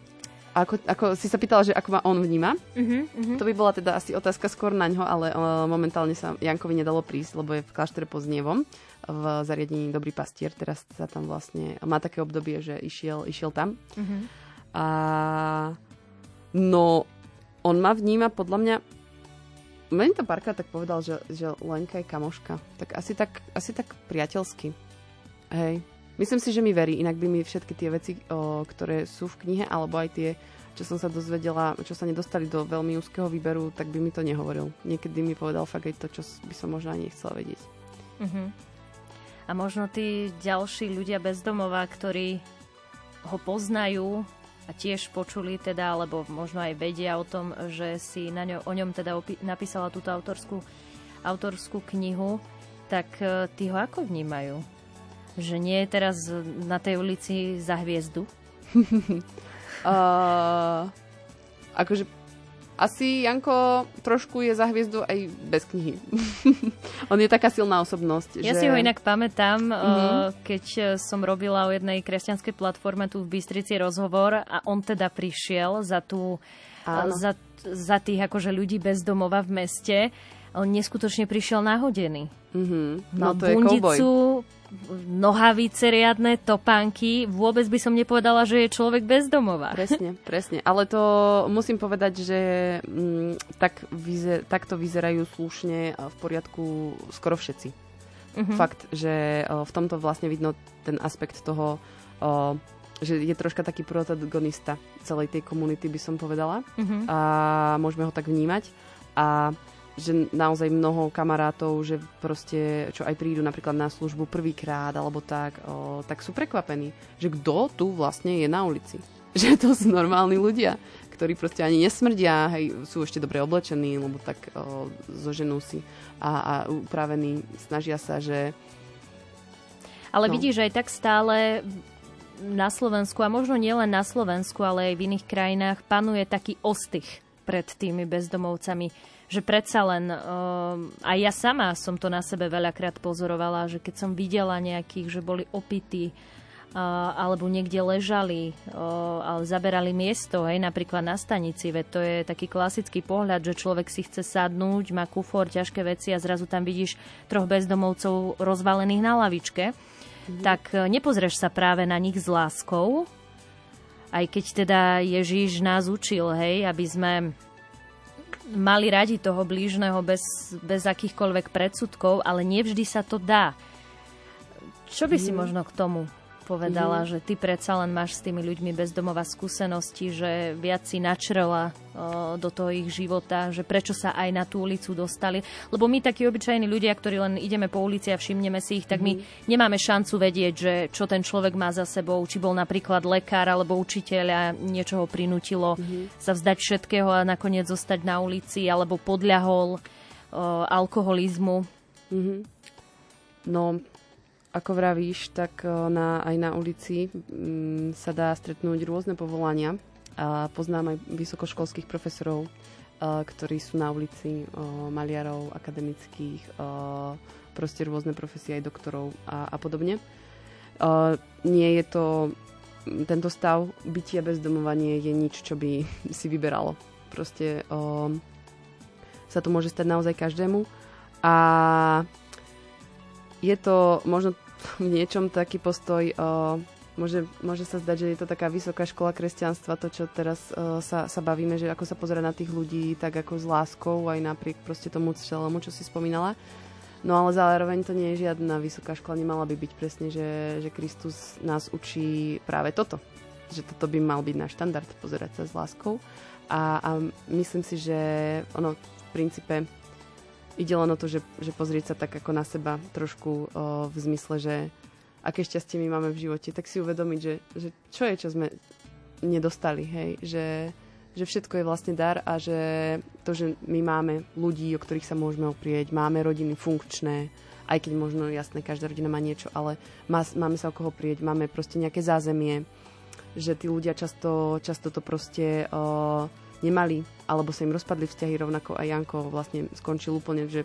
ako, ako si sa pýtala, že ako ma on vníma, uh-huh, uh-huh. to by bola teda asi otázka skôr na ňo, ale uh, momentálne sa Jankovi nedalo prísť, lebo je v kláštore pod Znievom v zariadení Dobrý pastier. Teraz sa tam vlastne, má také obdobie, že išiel, išiel tam. Uh-huh. A no, on ma vníma podľa mňa Meni to párkrát tak povedal, že, že Lenka je kamoška. Tak asi tak, asi tak priateľsky. Hej. Myslím si, že mi verí, inak by mi všetky tie veci, o, ktoré sú v knihe, alebo aj tie, čo som sa dozvedela, čo sa nedostali do veľmi úzkeho výberu, tak by mi to nehovoril. Niekedy mi povedal fakt aj to, čo by som možno ani nechcela vedieť. Uh-huh. A možno tí ďalší ľudia bezdomová, ktorí ho poznajú a tiež počuli teda, alebo možno aj vedia o tom, že si na ňo, o ňom teda opi- napísala túto autorskú, autorskú knihu, tak e, tí ho ako vnímajú? Že nie je teraz na tej ulici za hviezdu? <laughs> <laughs> uh, akože asi Janko trošku je za hviezdu aj bez knihy. <laughs> On je taká silná osobnosť. Ja že... si ho inak pamätám, mm-hmm. keď som robila o jednej kresťanskej platforme tu v Bystrici rozhovor a on teda prišiel za, tú, za, za tých akože ľudí bez domova v meste. On neskutočne prišiel nahodený. Mm-hmm. No, Mal to bundicu, nohavice riadne, topánky. Vôbec by som nepovedala, že je človek bezdomová. Presne, presne. Ale to musím povedať, že m, mm, tak vyzer, takto vyzerajú slušne v poriadku skoro všetci. Uh-huh. Fakt, že o, v tomto vlastne vidno ten aspekt toho, o, že je troška taký protagonista celej tej komunity, by som povedala. Uh-huh. A môžeme ho tak vnímať. A že naozaj mnoho kamarátov, že proste, čo aj prídu napríklad na službu prvýkrát alebo tak, o, tak sú prekvapení, že kto tu vlastne je na ulici. <laughs> Že to sú normálni ľudia, ktorí proste ani nesmrdia, hej, sú ešte dobre oblečení, lebo tak o, zoženú si a, a upravení, snažia sa, že... Ale no. vidíš, aj tak stále na Slovensku, a možno nielen na Slovensku, ale aj v iných krajinách panuje taký ostych pred tými bezdomovcami že predsa len, uh, aj ja sama som to na sebe veľakrát pozorovala, že keď som videla nejakých, že boli opití, uh, alebo niekde ležali, uh, ale zaberali miesto, hej, napríklad na stanici, veď to je taký klasický pohľad, že človek si chce sadnúť, má kufor, ťažké veci a zrazu tam vidíš troch bezdomovcov rozvalených na lavičke, mm-hmm. tak nepozrieš sa práve na nich s láskou, aj keď teda Ježíš nás učil, hej, aby sme mali radi toho blížneho bez, bez akýchkoľvek predsudkov, ale nevždy sa to dá. Čo by si mhm. možno k tomu povedala, mm. že ty predsa len máš s tými ľuďmi bezdomova skúsenosti, že viac si načrela do toho ich života, že prečo sa aj na tú ulicu dostali. Lebo my takí obyčajní ľudia, ktorí len ideme po ulici a všimneme si ich, tak my mm. nemáme šancu vedieť, že čo ten človek má za sebou, či bol napríklad lekár alebo učiteľ a niečo ho prinútilo mm. sa vzdať všetkého a nakoniec zostať na ulici alebo podľahol o, alkoholizmu. Mm-hmm. No, ako vravíš, tak e, na, aj na ulici m, mm, sa dá stretnúť rôzne povolania. A poznám aj vysokoškolských profesorov, a, e, ktorí sú na ulici, a, e, maliarov, akademických, a, proste rôzne profesie aj doktorov a, a podobne. A, nie je to, tento stav bytia bezdomovanie je nič, čo by <laughs> si vyberalo. Proste a, sa to môže stať naozaj každému. A je to možno v niečom taký postoj, môže, môže sa zdať, že je to taká vysoká škola kresťanstva, to, čo teraz sa, sa bavíme, že ako sa pozera na tých ľudí, tak ako s láskou, aj napriek proste tomu celému, čo si spomínala. No ale zároveň to nie je žiadna vysoká škola, nemala by byť presne, že, že Kristus nás učí práve toto. Že toto by mal byť náš štandard, pozerať sa s láskou. A, a myslím si, že ono v princípe ide len o to, že, že pozrieť sa tak ako na seba trošku o, v zmysle, že aké šťastie my máme v živote, tak si uvedomiť, že, že čo je, čo sme nedostali, hej, že, že všetko je vlastne dar a že to, že my máme ľudí, o ktorých sa môžeme oprieť, máme rodiny funkčné, aj keď možno jasné, každá rodina má niečo, ale má, máme sa o koho prieť, máme proste nejaké zázemie, že tí ľudia často, často to proste uh, nemali, alebo sa im rozpadli vzťahy, rovnako aj Janko vlastne skončil úplne, že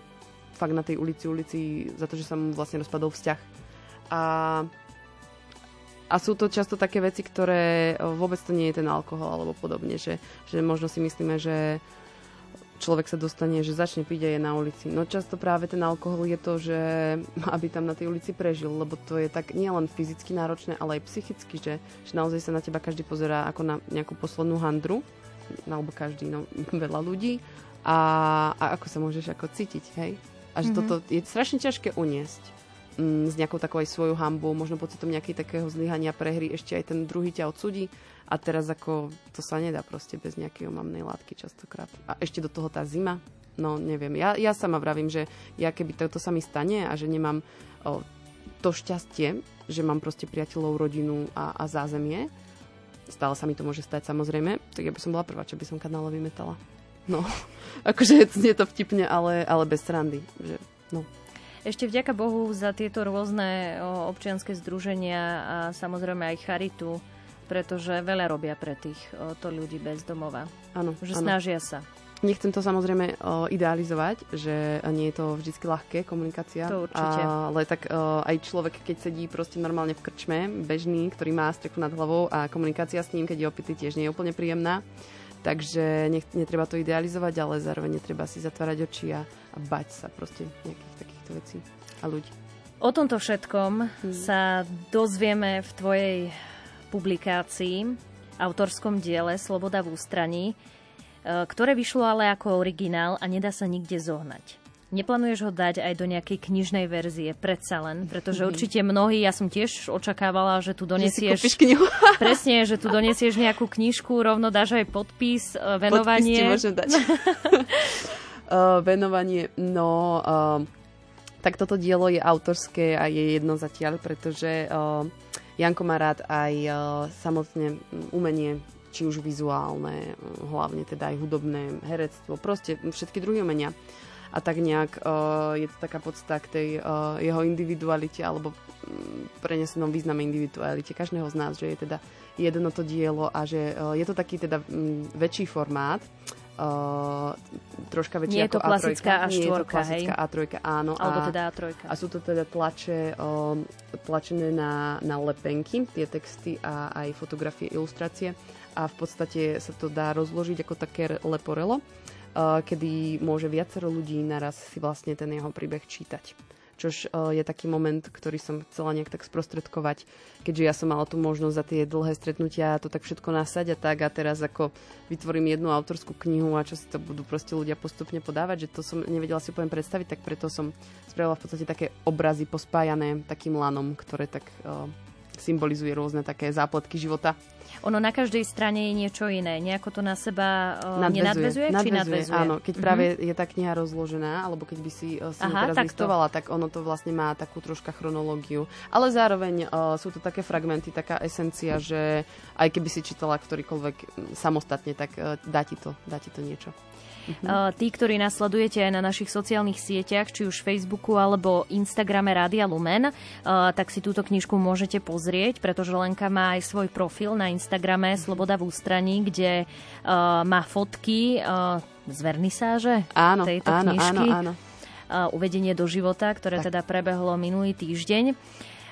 fakt na tej ulici, ulici za to, že sa mu vlastne rozpadol vzťah. A, a sú to často také veci, ktoré vôbec to nie je ten alkohol alebo podobne, že, že možno si myslíme, že človek sa dostane, že začne piť a je na ulici. No často práve ten alkohol je to, že <laughs> aby tam na tej ulici prežil, lebo to je tak nielen fyzicky náročné, ale aj psychicky, že, že naozaj sa na teba každý pozerá ako na nejakú poslednú handru alebo každý, no <laughs> veľa ľudí a, a ako sa môžeš ako cítiť, hej? A že mm-hmm. toto je strašne ťažké uniesť. mm, s nejakou takou aj svojou hambou, možno pocitom nejakej takého zlyhania prehry, ešte aj ten druhý ťa odsudí a teraz ako to sa nedá proste bez nejakej omamnej látky častokrát. A ešte do toho tá zima, no neviem. Ja, ja sama vravím, že ja keby toto sa mi stane a že nemám o, to šťastie, že mám proste priateľov, rodinu a, a zázemie, stále sa mi to môže stať samozrejme, tak ja by som bola prvá, čo by som kanále vymetala. No, <laughs> akože je to vtipne, ale, ale bez srandy. Že, no. Ešte vďaka Bohu za tieto rôzne občianske združenia a samozrejme aj charitu, pretože veľa robia pre tých to ľudí bez domova. Áno. Že áno. snažia sa. Nechcem to samozrejme o, idealizovať, že nie je to vždy ľahké komunikácia. To určite. Ale tak o, aj človek, keď sedí proste normálne v krčme, bežný, ktorý má strechu nad hlavou a komunikácia s ním, keď je opitý, tiež nie je úplne príjemná. Takže nech, netreba to idealizovať, ale zároveň netreba si zatvárať oči a, a bať sa proste nejakých takýchto vecí a ľudí. O tomto všetkom hmm. sa dozvieme v tvojej publikácii, autorskom diele Sloboda v ústraní, e, ktoré vyšlo ale ako originál a nedá sa nikde zohnať. Neplánuješ ho dať aj do nejakej knižnej verzie, predsa len, pretože mhm. určite mnohí, ja som tiež očakávala, že tu donesieš... Že knihu. <laughs> presne, že tu donesieš nejakú knižku, rovno dáš aj podpis, e, venovanie. Podpis ti dať. uh, <laughs> venovanie, no... Uh, tak toto dielo je autorské a je jedno zatiaľ, pretože uh, Janko má rád aj uh, samotné umenie či už vizuálne, hlavne teda aj hudobné, herectvo, proste všetky druhy umenia a tak nejak uh, je to taká podsta k tej uh, jeho individualite alebo um, prenesenom význame individualite každého z nás, že je teda jedno to dielo a že uh, je to taký teda um, väčší formát, Uh, troška väčšia Nie je to klasická A4, Nie je to klasická hej? A3, áno. Alebo a, teda A3. A sú to teda tlače, uh, tlačené na, na lepenky, tie texty a aj fotografie, ilustrácie. A v podstate sa to dá rozložiť ako také leporelo kedy môže viacero ľudí naraz si vlastne ten jeho príbeh čítať. Čož je taký moment, ktorý som chcela nejak tak sprostredkovať, keďže ja som mala tú možnosť za tie dlhé stretnutia to tak všetko nasať a tak a teraz ako vytvorím jednu autorskú knihu a čo si to budú proste ľudia postupne podávať, že to som nevedela si úplne predstaviť, tak preto som spravila v podstate také obrazy pospájané takým lanom, ktoré tak symbolizuje rôzne také zápletky života ono na každej strane je niečo iné. Nejako to na seba uh, nadvezuje. nenadvezuje? Nadvezuje, či nadvezuje? Áno, keď práve mm-hmm. je tá kniha rozložená, alebo keď by si, uh, si Aha, teraz listovala, tak ono to vlastne má takú troška chronológiu. Ale zároveň uh, sú to také fragmenty, taká esencia, že aj keby si čítala ktorýkoľvek samostatne, tak uh, dá, ti to, dá ti to niečo. Uh-huh. Tí, ktorí nasledujete aj na našich sociálnych sieťach, či už Facebooku alebo Instagrame Rádia Lumen, uh, tak si túto knižku môžete pozrieť, pretože Lenka má aj svoj profil na Instagrame Sloboda v ústraní, kde uh, má fotky z vernisáže áno, tejto áno, knižky. Áno, áno. Uvedenie do života, ktoré tak. teda prebehlo minulý týždeň.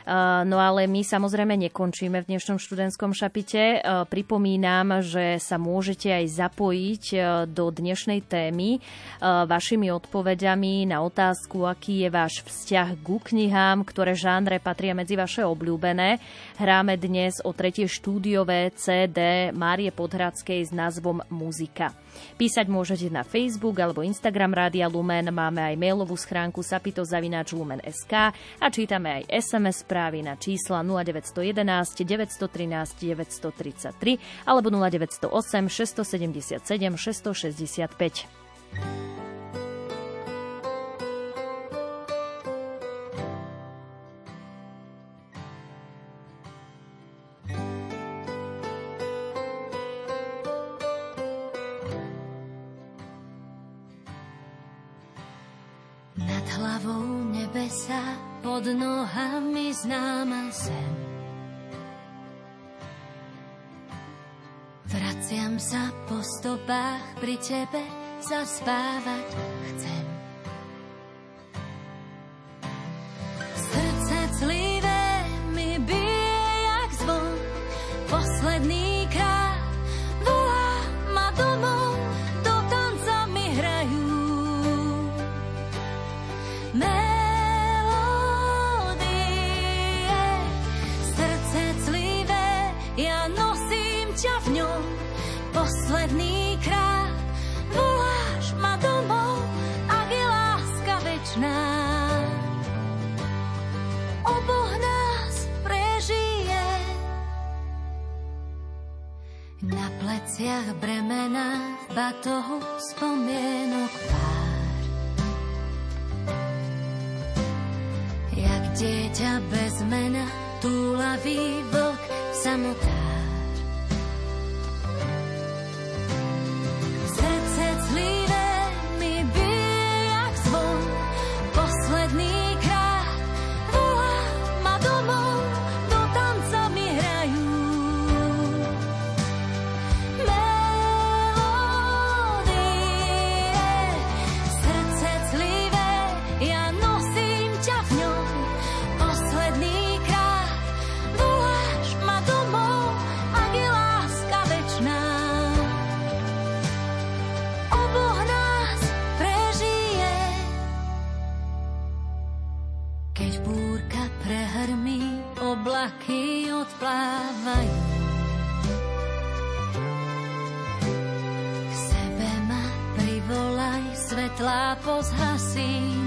Eh, no ale my samozrejme nekončíme v dnešnom študentskom šapite. Eh, pripomínam, že sa môžete aj zapojiť eh, do dnešnej témy vašimi odpovediami na otázku, aký je váš vzťah ku knihám, ktoré žánre patria medzi vaše obľúbené. Hráme dnes o tretie štúdiové CD Márie Podhradskej s názvom Muzika. Písať môžete na Facebook alebo Instagram Rádia Lumen, máme aj mailovú schránku sapitozavináčlumen.sk a čítame aj SMS správy na čísla 0911 913 933 alebo 0908 677 665. nebesa pod nohami známa zem. Vraciam sa po stopách pri tebe, zaspávať chcem. Pleciach bremena, v batohu spomienok pár. Jak dieťa bez mena, túlavý vlk v tepla pozhasí.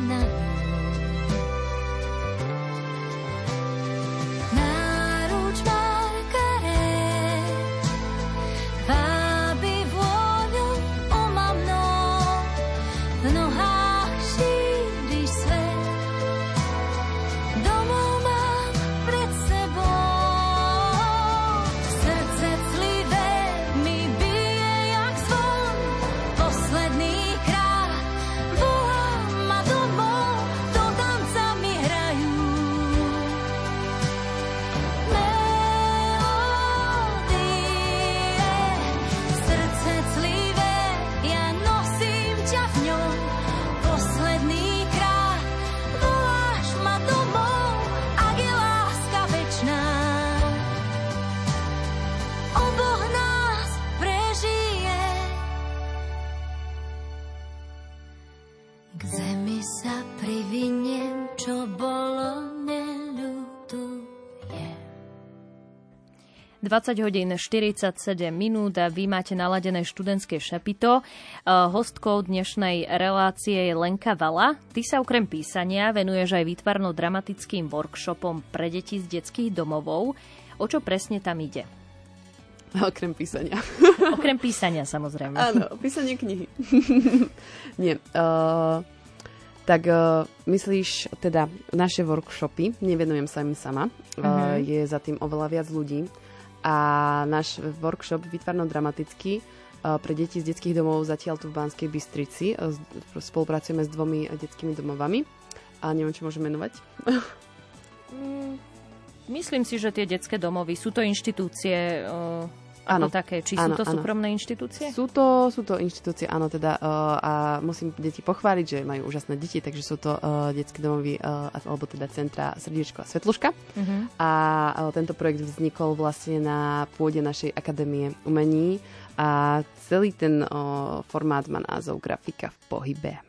samotách.20 hodín 47 minút a vy máte naladené študentské šapito. Uh, hostkou dnešnej relácie je Lenka Vala. Ty sa okrem písania venuješ aj výtvarno-dramatickým workshopom pre deti z detských domovov. O čo presne tam ide? <laughs> Okrem písania. <laughs> Okrem písania, samozrejme. Áno, písanie knihy. <laughs> Nie. Uh, tak uh, myslíš, teda naše workshopy, nevenujem sa im sama, uh-huh. uh, je za tým oveľa viac ľudí a náš workshop výtvarno-dramatický eh, pre deti z detských domov zatiaľ tu v Banskej Bystrici. Eh, spolupracujeme s dvomi detskými domovami a neviem, či môžem menovať. Mm, myslím si, že tie detské domovy sú to inštitúcie ako také. Či áno, sú to áno. súkromné inštitúcie? Sú to, sú to inštitúcie, áno, teda uh, a musím deti pochváliť, že majú úžasné deti, takže sú to uh, detské domovy, uh, alebo teda centra Srdiečko a Svetluška. Uh-huh. A uh, tento projekt vznikol vlastne na pôde našej akadémie umení a celý ten uh, formát má názov Grafika v pohybe.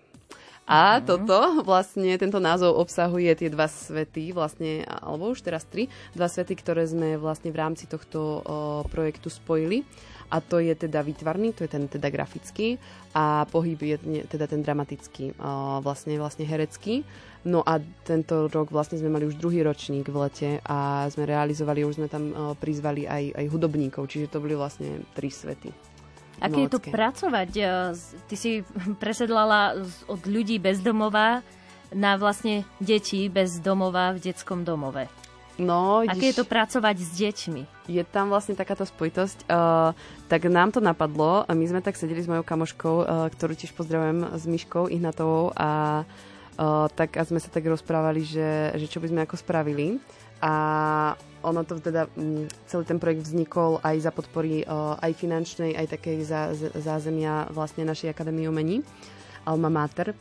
A mm. toto, vlastne tento názov obsahuje tie dva svety, vlastne, alebo už teraz tri, dva svety, ktoré sme vlastne v rámci tohto o, projektu spojili. A to je teda výtvarný, to je ten teda grafický a pohyb je teda ten dramatický, o, vlastne, vlastne herecký. No a tento rok vlastne sme mali už druhý ročník v lete a sme realizovali, už sme tam o, prizvali aj, aj hudobníkov, čiže to boli vlastne tri svety. Aké je to pracovať? E, ty si presedlala od ľudí bez domova na vlastne deti bez domova v detskom domove. No, Aké je to pracovať s deťmi? Je tam vlastne takáto spojitosť. Uh, tak nám to napadlo a my sme tak sedeli s mojou kamoškou, uh, ktorú tiež pozdravujem s Myškou Ihnatovou a uh, tak a sme sa tak rozprávali, že, že čo by sme ako spravili. A ono to teda, mm, celý ten projekt vznikol aj za podpory aj finančnej, aj takej zázemia vlastne našej Akadémie umení, Alma Mater.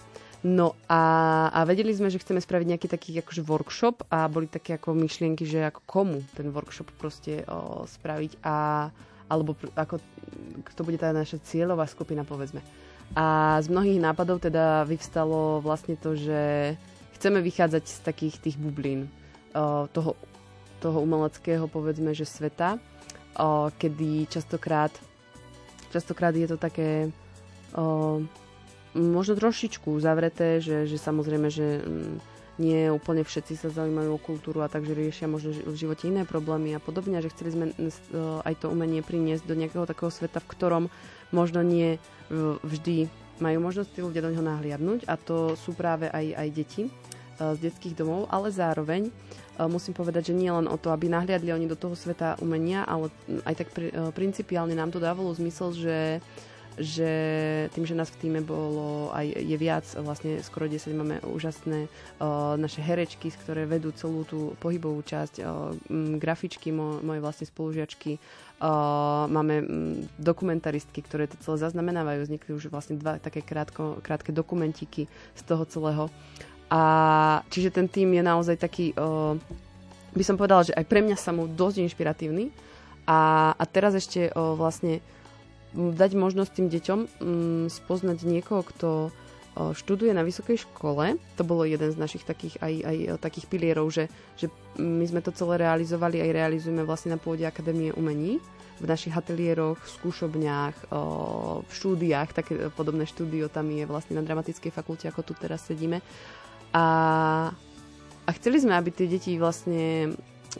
No a, a vedeli sme, že chceme spraviť nejaký taký akože workshop a boli také ako myšlienky, že ako komu ten workshop proste o, spraviť a alebo ako, kto bude tá naša cieľová skupina, povedzme. A z mnohých nápadov teda vyvstalo vlastne to, že chceme vychádzať z takých tých bublín toho toho umeleckého, povedzme, že sveta, kedy častokrát, častokrát je to také možno trošičku zavreté, že, že samozrejme, že mm, nie úplne všetci sa zaujímajú o kultúru a takže riešia možno v živote iné problémy a podobne, že chceli sme aj to umenie priniesť do nejakého takého sveta, v ktorom možno nie vždy majú možnosť tí ľudia do neho nahliadnúť a to sú práve aj, aj deti z detských domov, ale zároveň musím povedať, že nie len o to, aby nahliadli oni do toho sveta umenia, ale aj tak principiálne nám to dávalo zmysel, že že tým, že nás v týme bolo aj je viac, vlastne skoro 10 máme úžasné uh, naše herečky, ktoré vedú celú tú pohybovú časť, uh, m, grafičky, mo, moje vlastne spolužiačky, uh, máme m, dokumentaristky, ktoré to celé zaznamenávajú, vznikli už vlastne dva také krátko, krátke dokumentíky z toho celého. A čiže ten tým je naozaj taký, uh, by som povedala, že aj pre mňa sa mu dosť inšpiratívny. A, a teraz ešte uh, vlastne dať možnosť tým deťom um, spoznať niekoho, kto uh, študuje na vysokej škole. To bolo jeden z našich takých aj, aj takých pilierov, že, že my sme to celé realizovali aj realizujeme vlastne na pôde Akadémie umení v našich ateliéroch, skúšobniach, v štúdiách, také podobné štúdio tam je vlastne na dramatickej fakulte, ako tu teraz sedíme. A, a chceli sme, aby tie deti vlastne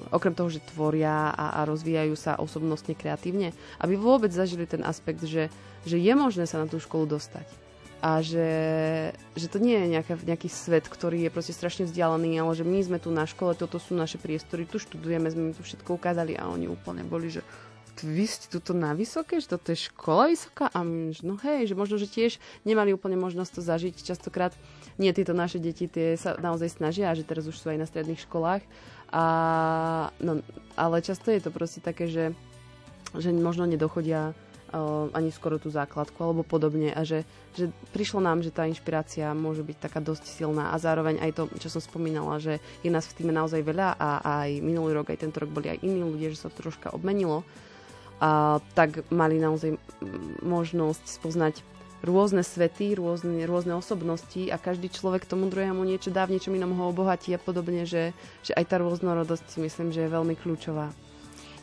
okrem toho, že tvoria a, a rozvíjajú sa osobnostne kreatívne, aby vôbec zažili ten aspekt, že, že je možné sa na tú školu dostať. A že, že to nie je nejaká, nejaký svet, ktorý je proste strašne vzdialený, ale že my sme tu na škole, toto sú naše priestory, tu študujeme, sme mi tu všetko ukázali a oni úplne boli, že vy ste tuto na vysoké, že toto je škola vysoká a my, no hej, že možno, že tiež nemali úplne možnosť to zažiť. Častokrát nie tieto naše deti, tie sa naozaj snažia, že teraz už sú aj na stredných školách. A, no, ale často je to proste také, že, že možno nedochodia ani skoro tú základku alebo podobne a že, že prišlo nám, že tá inšpirácia môže byť taká dosť silná a zároveň aj to, čo som spomínala, že je nás v týme naozaj veľa a aj minulý rok, aj tento rok boli aj iní ľudia, že sa to troška obmenilo, a, tak mali naozaj možnosť spoznať rôzne svety, rôzne, rôzne osobnosti a každý človek tomu druhému niečo dá, v niečom inom ho obohatí a podobne, že, že aj tá rôznorodosť myslím, že je veľmi kľúčová.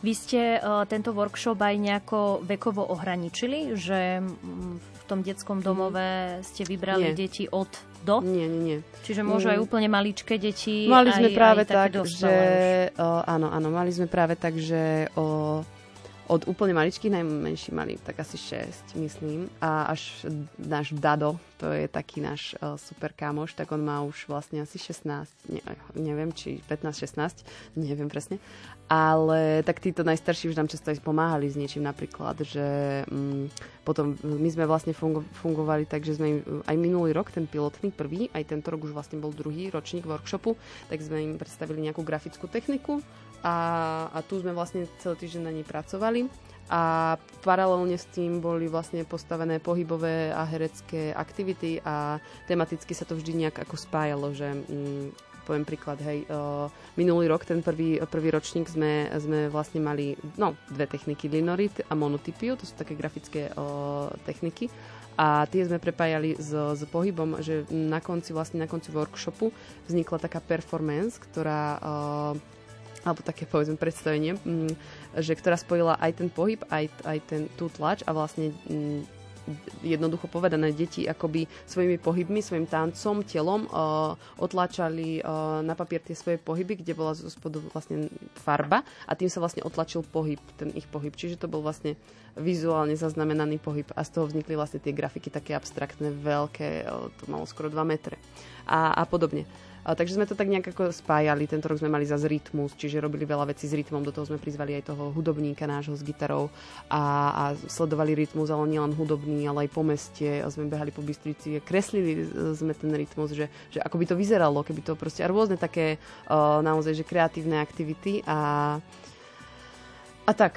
Vy ste uh, tento workshop aj nejako vekovo ohraničili, že v tom detskom mhm. domove ste vybrali nie. deti od do? Nie, nie, nie. Čiže môžu mm. aj úplne maličké deti Mali sme aj, práve aj tak, že... Uh, áno, áno, mali sme práve tak, že uh, od úplne maličkých, najmenší mali tak asi 6, myslím. A až náš Dado, to je taký náš uh, super kámoš, tak on má už vlastne asi 16, ne, neviem, či 15-16, neviem presne. Ale tak títo najstarší už nám často aj pomáhali s niečím napríklad, že um, potom my sme vlastne fungo, fungovali tak, že sme im aj minulý rok, ten pilotný prvý, aj tento rok už vlastne bol druhý ročník workshopu, tak sme im predstavili nejakú grafickú techniku a, a tu sme vlastne celý týždeň na nej pracovali. A paralelne s tým boli vlastne postavené pohybové a herecké aktivity a tematicky sa to vždy nejak ako spájalo, že mm, poviem príklad, hej, uh, minulý rok, ten prvý, prvý ročník sme, sme vlastne mali no, dve techniky, linorit a monotypiu, to sú také grafické uh, techniky. A tie sme prepájali s, s pohybom, že na konci, vlastne na konci workshopu vznikla taká performance, ktorá uh, alebo také povedzme predstavenie, mm, že ktorá spojila aj ten pohyb, aj, aj ten, tú tlač a vlastne mm, jednoducho povedané, deti akoby svojimi pohybmi, svojim tancom, telom uh, otlačali uh, na papier tie svoje pohyby, kde bola zo spodu vlastne farba a tým sa vlastne otlačil pohyb, ten ich pohyb. Čiže to bol vlastne vizuálne zaznamenaný pohyb a z toho vznikli vlastne tie grafiky také abstraktné, veľké, uh, to malo skoro 2 metre a, a podobne. A, takže sme to tak nejak ako spájali. Tento rok sme mali zase rytmus, čiže robili veľa vecí s rytmom. Do toho sme prizvali aj toho hudobníka nášho s gitarou a, a sledovali rytmus, ale nielen hudobný, ale aj po meste. A sme behali po Bystrici, kreslili sme ten rytmus, že, že ako by to vyzeralo, keby to proste... A rôzne také uh, naozaj, že kreatívne aktivity a a tak,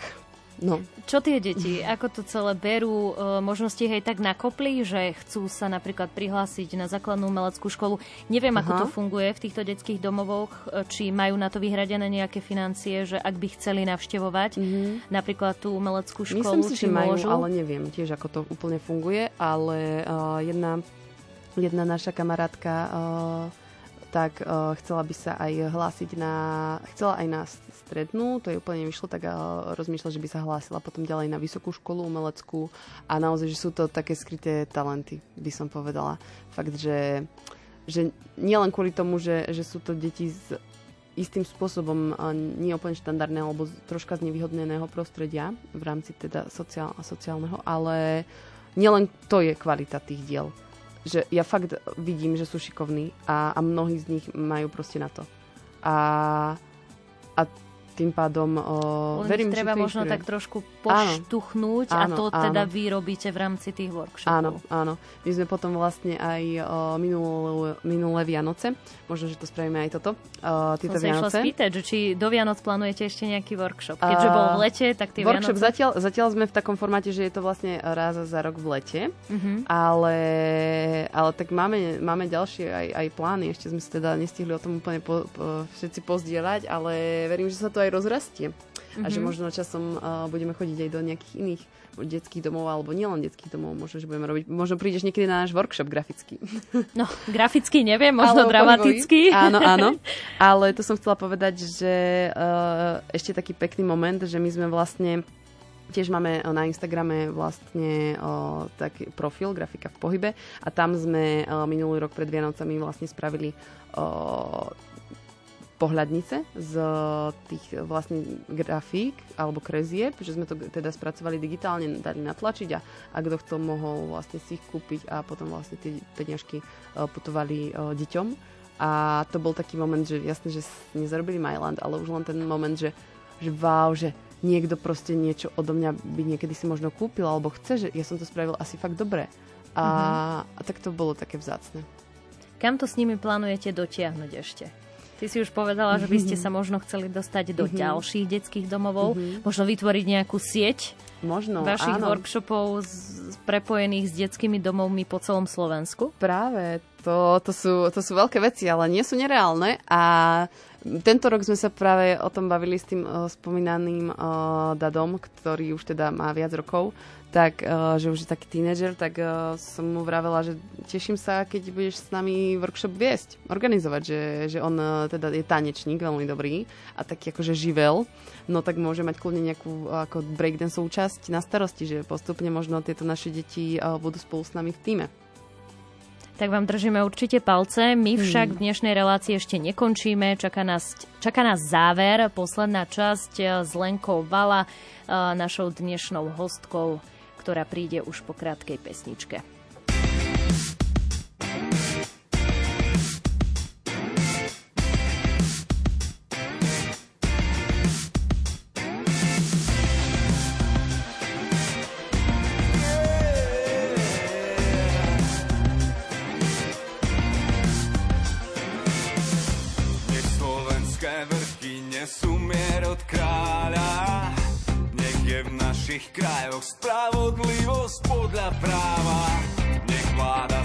No. Čo tie deti, ako to celé berú? E, možno ste ich aj tak nakopli, že chcú sa napríklad prihlásiť na základnú umeleckú školu. Neviem, Aha. ako to funguje v týchto detských domovoch, e, či majú na to vyhradené nejaké financie, že ak by chceli navštevovať mm-hmm. napríklad tú umeleckú školu, Myslím si, či že môžu? majú, ale neviem tiež, ako to úplne funguje, ale uh, jedna, jedna naša kamarátka uh, tak uh, chcela by sa aj hlásiť na, chcela aj na strednú, to je úplne nevyšlo, tak uh, rozmýšľa, že by sa hlásila potom ďalej na vysokú školu umeleckú a naozaj, že sú to také skryté talenty, by som povedala. Fakt, že že nielen kvôli tomu, že, že sú to deti z istým spôsobom a nie úplne štandardného alebo troška znevýhodneného prostredia v rámci teda sociál, sociálneho, ale nielen to je kvalita tých diel. Že ja fakt vidím, že sú šikovní a, a mnohí z nich majú proste na to. A, a tým pádom Len verím, treba že možno tak trošku poštuchnúť a Áno, to áno. teda vy robíte v rámci tých workshopov. Áno, áno. My sme potom vlastne aj o, minulé, minulé Vianoce, možno, že to spravíme aj toto, o, tieto Som sa išla Vianoce. spýtať, že či do Vianoc plánujete ešte nejaký workshop. Keďže bol v lete, tak tie Workshop Vianoce... zatiaľ, zatiaľ sme v takom formáte, že je to vlastne raz za rok v lete, Mhm. ale, ale tak máme, máme ďalšie aj, aj plány, ešte sme si teda nestihli o tom úplne po, po, všetci pozdieľať, ale verím, že sa to aj rozrastie. A že Mhm. možno časom uh, budeme chodiť aj do nejakých iných detských domov, alebo nielen detských domov, možno, že budeme robiť, možno prídeš niekedy na náš workshop grafický. No, graficky neviem, možno Alebo dramaticky. pohybový. Áno, áno. <laughs> Ale to som chcela povedať, že uh, ešte taký pekný moment, že my sme vlastne Tiež máme uh, na Instagrame vlastne o, taký profil Grafika v pohybe a tam sme o, minulý rok pred Vianocami vlastne spravili o, pohľadnice z tých vlastne grafík alebo krezieb, že sme to teda spracovali digitálne, dali natlačiť a, a kto chcel, mohol vlastne si ich kúpiť a potom vlastne tie peňažky eh, putovali deťom. A to bol taký moment, že jasne, že nezarobili Myland, ale už len ten moment, že, že wow, že niekto proste niečo odo mňa by niekedy si možno kúpil alebo chce, že ja som to spravil asi fakt dobre. A, a tak to bolo také vzácne. Kam to s nimi plánujete dotiahnuť ešte? Ty si už povedala, že by ste sa možno chceli dostať do Mhm. ďalších detských domovov, možno vytvoriť nejakú sieť Možno, vašich áno. workshopov z, prepojených s detskými domovmi po celom Slovensku. Práve, to, to, sú, to sú veľké veci, ale nie sú nereálne a tento rok sme sa práve o tom bavili s tým uh, spomínaným uh, Dadom, ktorý už teda má viac rokov, tak, uh, že už je taký tínedžer, tak uh, som mu vravela, že teším sa, keď budeš s nami workshop viesť, organizovať, že, že on uh, teda je tanečník, veľmi dobrý a taký akože živel, no tak môže mať kľudne nejakú ako breakdanceovú časť na starosti, že postupne možno tieto naše deti uh, budú spolu s nami v týme. Tak vám držíme určite palce. My však v dnešnej relácii ešte nekončíme. Čaká nás, čaká nás záver, posledná časť eh, s Lenkou Vala, eh, našou dnešnou hostkou, ktorá príde už po krátkej pesničke. Krajoch spravodlivosť podľa práva. Nech vláda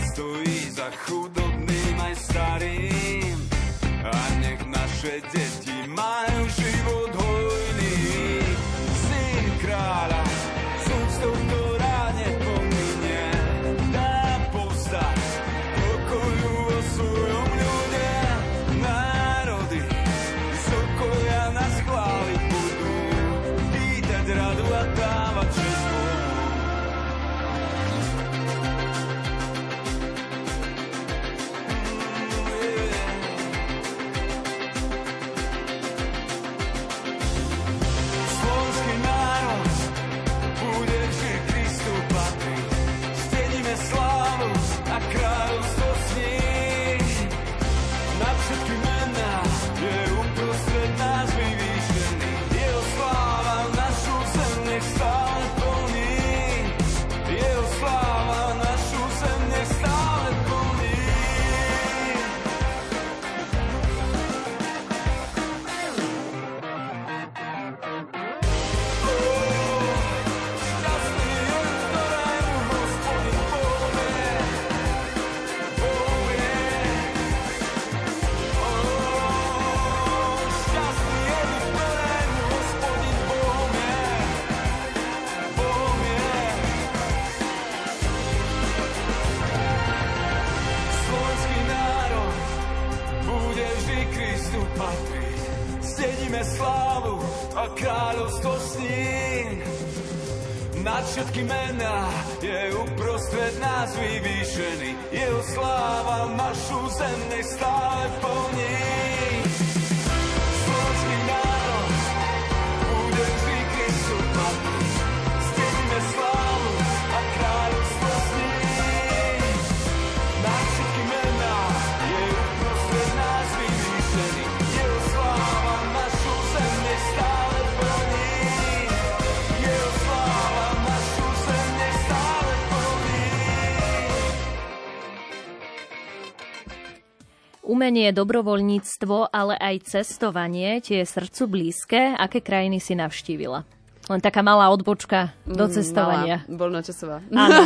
Umenie, dobrovoľníctvo, ale aj cestovanie, tie je srdcu blízke. Aké krajiny si navštívila? Len taká malá odbočka do cestovania. Malá, voľnočasová. Áno.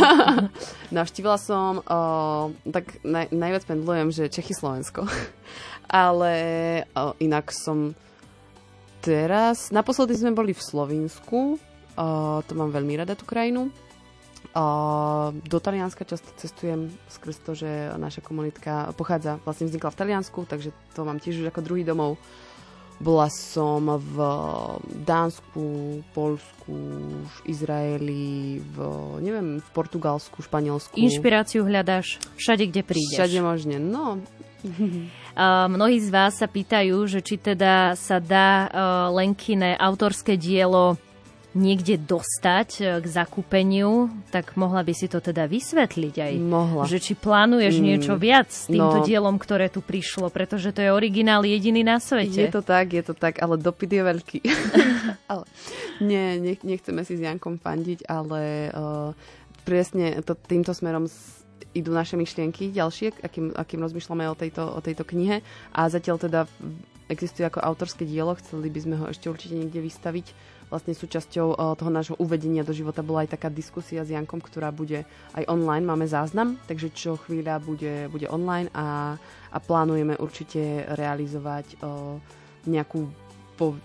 <laughs> Navštívila som, o, tak naj, najviac pendlujem, že Čechy, Slovensko. <laughs> Ale o, inak som teraz, naposledy sme boli v Slovinsku, o, to mám veľmi rada tú krajinu. Do Talianska často cestujem skrz to, že naša komunitka pochádza, vlastne vznikla v Taliansku, takže to mám tiež už ako druhý domov. Bola som v Dánsku, Polsku, v Izraeli, v, neviem, v Portugalsku, Španielsku. Inšpiráciu hľadáš všade, kde prídeš. Všade možne. No, <laughs> mnohí z vás sa pýtajú, že či teda sa dá uh, Lenkine autorské dielo niekde dostať uh, k zakúpeniu, tak mohla by si to teda vysvetliť aj. Mohla. Že či plánuješ niečo viac s týmto no. dielom, ktoré tu prišlo, pretože to je originál jediný na svete. Je to tak, je to tak, ale dopyt je veľký. <laughs> ale nie, nech, nechceme si s Jankom fandiť, ale uh, presne to, týmto smerom idú naše myšlienky ďalšie, akým, akým rozmýšľame o tejto, o tejto knihe a zatiaľ teda existuje ako autorské dielo, chceli by sme ho ešte určite niekde vystaviť. Vlastne súčasťou uh, toho nášho uvedenia do života bola aj taká diskusia s Jankom, ktorá bude aj online, máme záznam, takže čo chvíľa bude, bude online a, a plánujeme určite realizovať uh, nejakú po,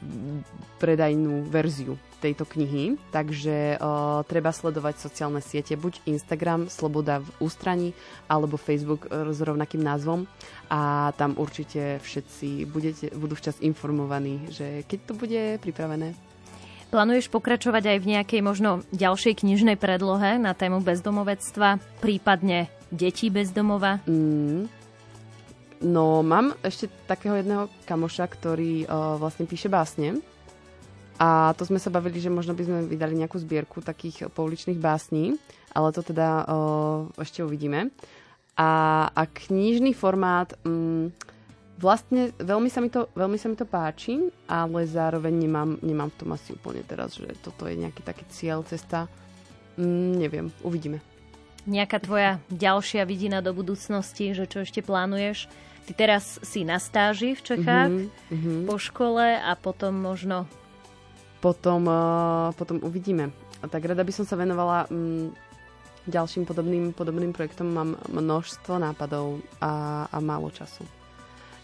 predajnú verziu tejto knihy, takže uh, treba sledovať sociálne siete, buď Instagram Sloboda v ústraní, alebo Facebook s rovnakým názvom. A tam určite všetci budete, budú včas informovaní, že keď to bude pripravené. Plánuješ pokračovať aj v nejakej možno ďalšej knižnej predlohe na tému bezdomovectva, prípadne detí bezdomova? Mm. No, mám ešte takého jedného kamoša, ktorý uh, vlastne píše básne. A to sme sa bavili, že možno by sme vydali nejakú zbierku takých pouličných básní, ale to teda uh, ešte uvidíme. A, a knižný formát, um, vlastne veľmi sa, mi to, veľmi sa mi to páči, ale zároveň nemám, nemám v tom asi úplne teraz, že toto je nejaký taký cieľ, cesta. Mm, neviem, uvidíme. Nejaká tvoja ďalšia vidina do budúcnosti, že čo ešte plánuješ? Ty teraz si na stáži v Čechách, Mhm, po škole a potom možno Potom, uh, potom uvidíme. A tak rada by som sa venovala mm, ďalším podobným, podobným projektom. Mám množstvo nápadov a, a málo času.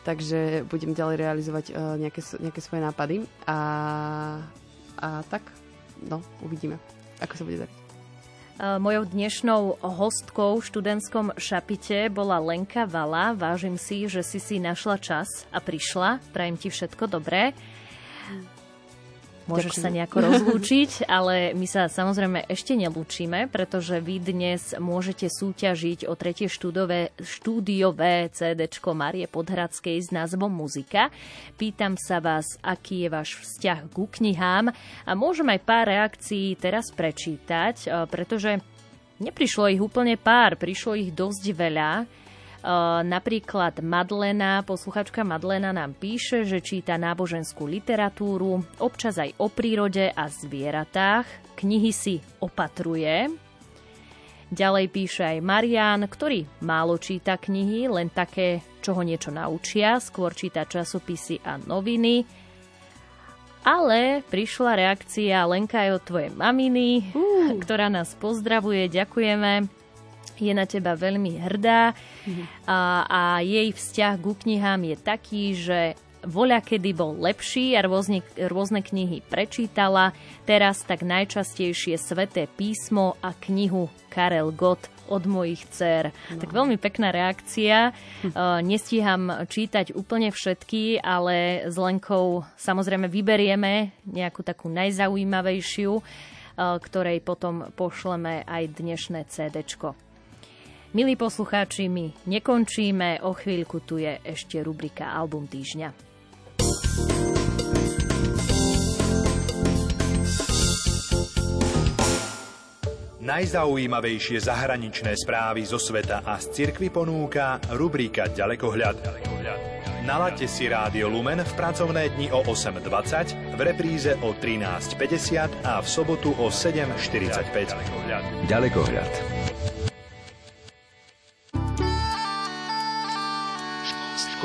Takže budem ďalej realizovať uh, nejaké, nejaké svoje nápady a, a tak, no, uvidíme, ako sa bude dať. Uh, Mojou dnešnou hostkou v študentskom šapite bola Lenka Vala. Vážim si, že si si našla čas a prišla. Prajem ti všetko dobré. Môžeš Ďakujem. sa nejako rozlúčiť, <laughs> ale my sa samozrejme ešte nelúčime, pretože vy dnes môžete súťažiť o tretie štúdové, štúdiové CD Marie Podhradskej s názvom Muzika. Pýtam sa vás, aký je váš vzťah ku knihám a môžem aj pár reakcií teraz prečítať, eh, pretože neprišlo ich úplne pár, prišlo ich dosť veľa. Uh, napríklad Madlena, posluchačka Madlena nám píše, že číta náboženskú literatúru, občas aj o prírode a zvieratách, knihy si opatruje. Ďalej píše aj Marian, ktorý málo číta knihy, len také, čo ho niečo naučia, skôr číta časopisy a noviny. Ale prišla reakcia Lenka aj od tvojej maminy, uh. <laughs> ktorá nás pozdravuje, ďakujeme je na teba veľmi hrdá a, a jej vzťah ku knihám je taký, že voľa kedy bol lepší a rôzne, rôzne knihy prečítala, teraz tak najčastejšie Sveté písmo a knihu Karel Gott od mojich dcer. No. Tak veľmi pekná reakcia. Uh, nestíham čítať úplne všetky, ale s Lenkou samozrejme vyberieme nejakú takú najzaujímavejšiu ktorej potom pošleme aj dnešné CDčko. Milí poslucháči, my nekončíme, o chvíľku tu je ešte rubrika Album týždňa. Najzaujímavejšie zahraničné správy zo sveta a z cirkvy ponúka rubrika Ďalekohľad. Nalaďte si Rádio Lumen v pracovné dni o 8.20, v repríze o 13.50 a v sobotu o 7.45. Ďalekohľad.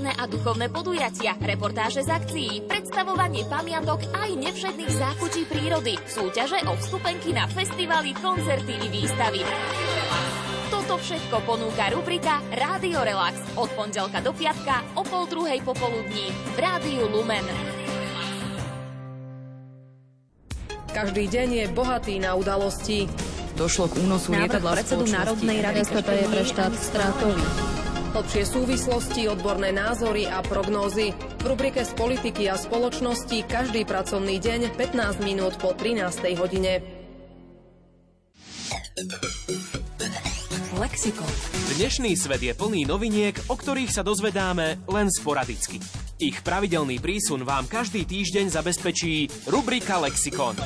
kultúrne a duchovné podujatia, reportáže z akcií, predstavovanie pamiatok aj nevšedných zákutí prírody, súťaže o vstupenky na festivaly, koncerty i výstavy. Toto všetko ponúka rubrika Rádio Relax od pondelka do piatka o pol druhej popoludní v Rádiu Lumen. Každý deň je bohatý na udalosti. Došlo k únosu lietadla predsedu Národnej rady je pre štát stratový. Hlbšie súvislosti, odborné názory a prognózy. V rubrike z politiky a spoločnosti každý pracovný deň 15 minút po 13. hodine. Lexikon. Dnešný svet je plný noviniek, o ktorých sa dozvedáme len sporadicky. Ich pravidelný prísun vám každý týždeň zabezpečí rubrika Lexikon.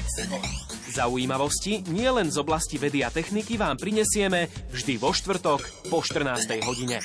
Zaujímavosti nie len z oblasti vedy a techniky vám prinesieme vždy vo štvrtok po 14. hodine.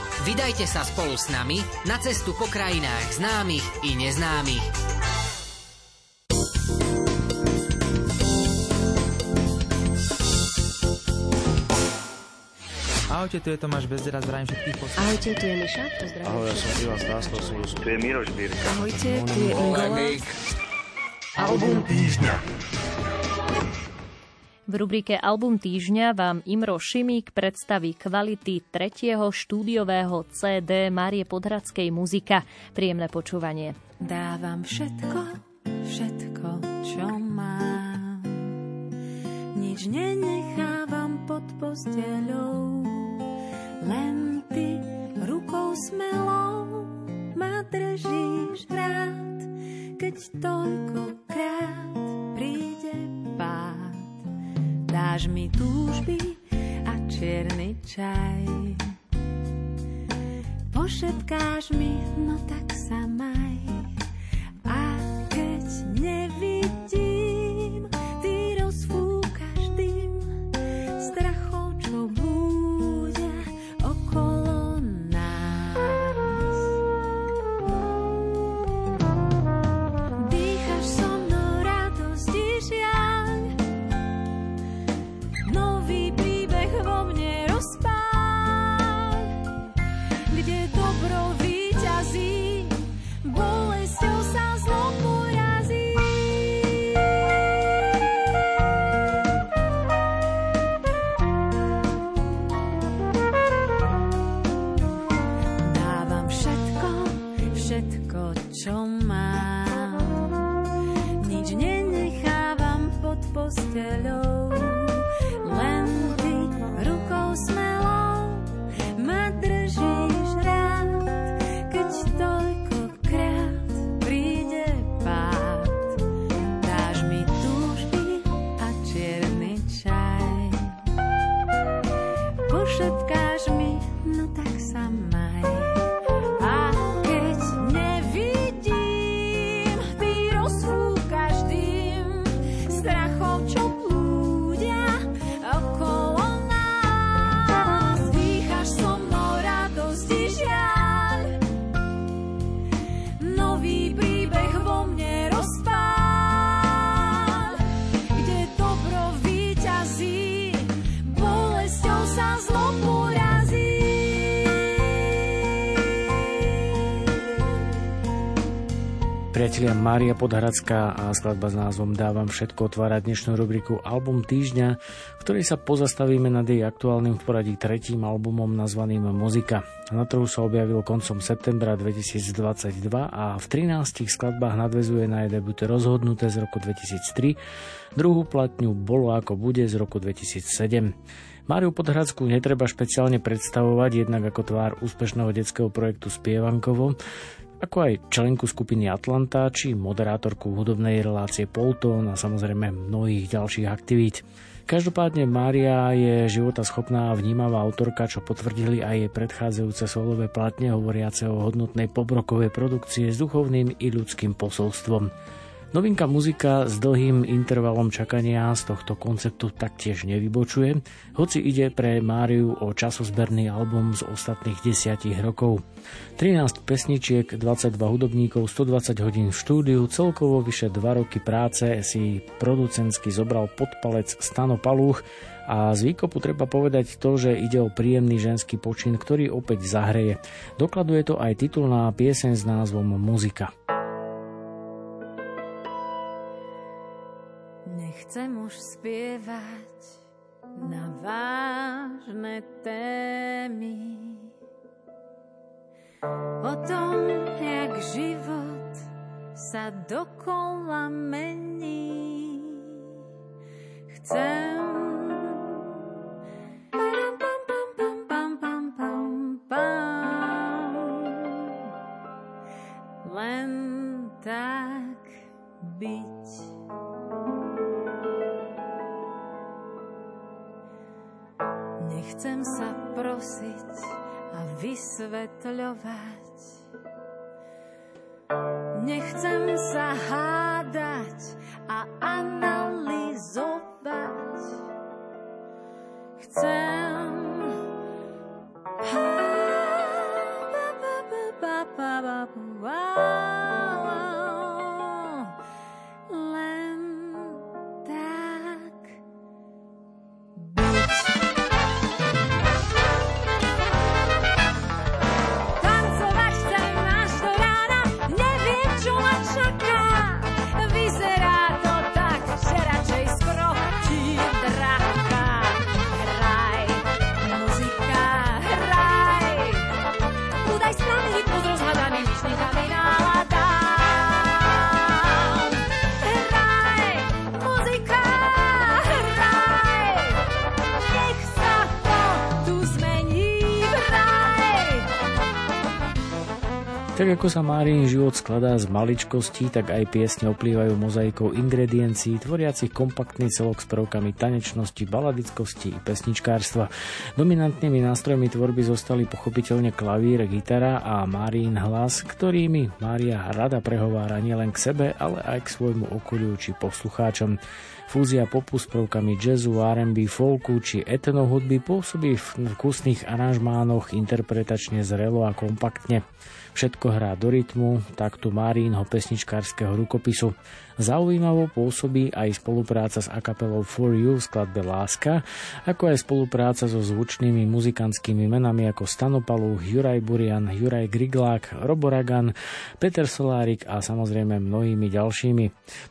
Vydajte sa spolu s nami na cestu po krajinách známych i neznámych. Ahojte, tu je Tomáš Bezdera, zdravím všetkých posledných. Ahojte, tu je Miša, pozdravím. Ahoj, ja som Ivan Stáslo, som Tu je Miroš Birka. Ahojte, tu je Ingola. Album týždňa. V rubrike Album týždňa vám Imro Šimík predstaví kvality tretieho štúdiového CD Márie Podhradskej muzika. Príjemné počúvanie. Dávam všetko, všetko, čo mám. Nič nenechávam pod posteľou len ty rukou smelou ma držíš rád, keď toľkokrát príde pád. Dáš mi túžby a čierny čaj. Pošetkáš mi, no tak sa maj. A keď nevidím, priatelia, Mária Podhradská a skladba s názvom Dávam všetko otvára dnešnú rubriku Album týždňa, v ktorej sa pozastavíme nad jej aktuálnym v poradí tretím albumom nazvaným Muzika. Na trhu sa objavil koncom septembra 2022 a v 13 skladbách nadvezuje na jej debute Rozhodnuté z roku 2003, druhú platňu Bolo ako bude z roku 2007. Máriu Podhradskú netreba špeciálne predstavovať jednak ako tvár úspešného detského projektu Spievankovo, ako aj členku skupiny Atlanta či moderátorku hudobnej relácie Polton a samozrejme mnohých ďalších aktivít. Každopádne Mária je života schopná a vnímavá autorka, čo potvrdili aj jej predchádzajúce solové platne hovoriace o hodnotnej pobrokovej produkcie s duchovným i ľudským posolstvom. Novinka muzika s dlhým intervalom čakania z tohto konceptu taktiež nevybočuje, hoci ide pre Máriu o časozberný album z ostatných desiatich rokov. 13 pesničiek, 22 hudobníkov, 120 hodín v štúdiu, celkovo vyše 2 roky práce si producentsky zobral pod palec Stano Palúch a z výkopu treba povedať to, že ide o príjemný ženský počin, ktorý opäť zahreje. Dokladuje to aj titulná pieseň s názvom Muzika. Už spievať na vážne témy o tom, jak život sa dokola mení. Chcem len tak byť. Nechcem sa prosiť a vysvetľovať. Nechcem sa hádať a analyzovať. Chcem len Tak ako sa Márin život skladá z maličkostí, tak aj piesne oplývajú mozaikou ingrediencií, tvoriacich kompaktný celok s prvkami tanečnosti, baladickosti i pesničkárstva. Dominantnými nástrojmi tvorby zostali pochopiteľne klavír, gitara a Márin hlas, ktorými Mária rada prehovára nielen k sebe, ale aj k svojmu okoliu či poslucháčom. Fúzia popu s prvkami jazzu, R&B, folku či etnohudby pôsobí v vkusných aranžmánoch interpretačne zrelo a kompaktne. Všetko hrá do rytmu, taktu Márínho pesničkárskeho rukopisu. Zaujímavo pôsobí aj spolupráca s akapelou For You v skladbe Láska, ako aj spolupráca so zvučnými muzikantskými menami ako Stanopalu, Juraj Burian, Juraj Griglák, Robo Ragan, Peter Solárik a samozrejme mnohými ďalšími.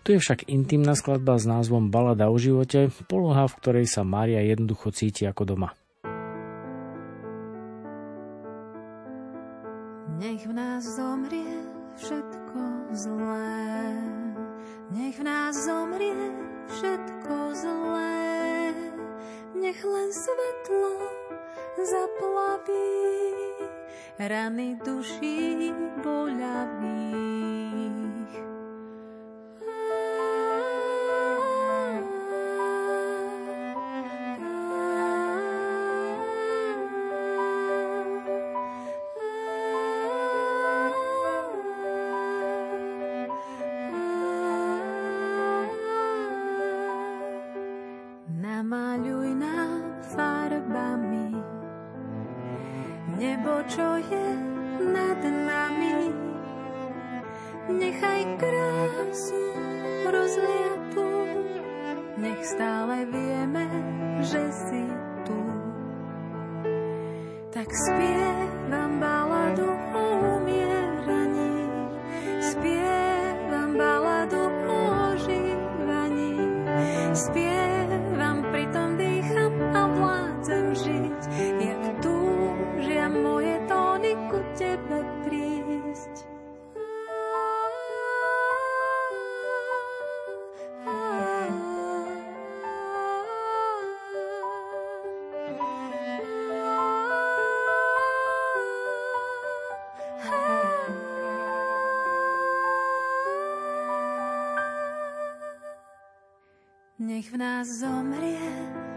Tu je však intimná skladba s názvom Balada o živote, poloha, v ktorej sa Mária jednoducho cíti ako doma. Nech v nás zomrie všetko zlé. Nech v nás zomrie všetko zlé. Nech len svetlo zaplaví rany duší boľavých.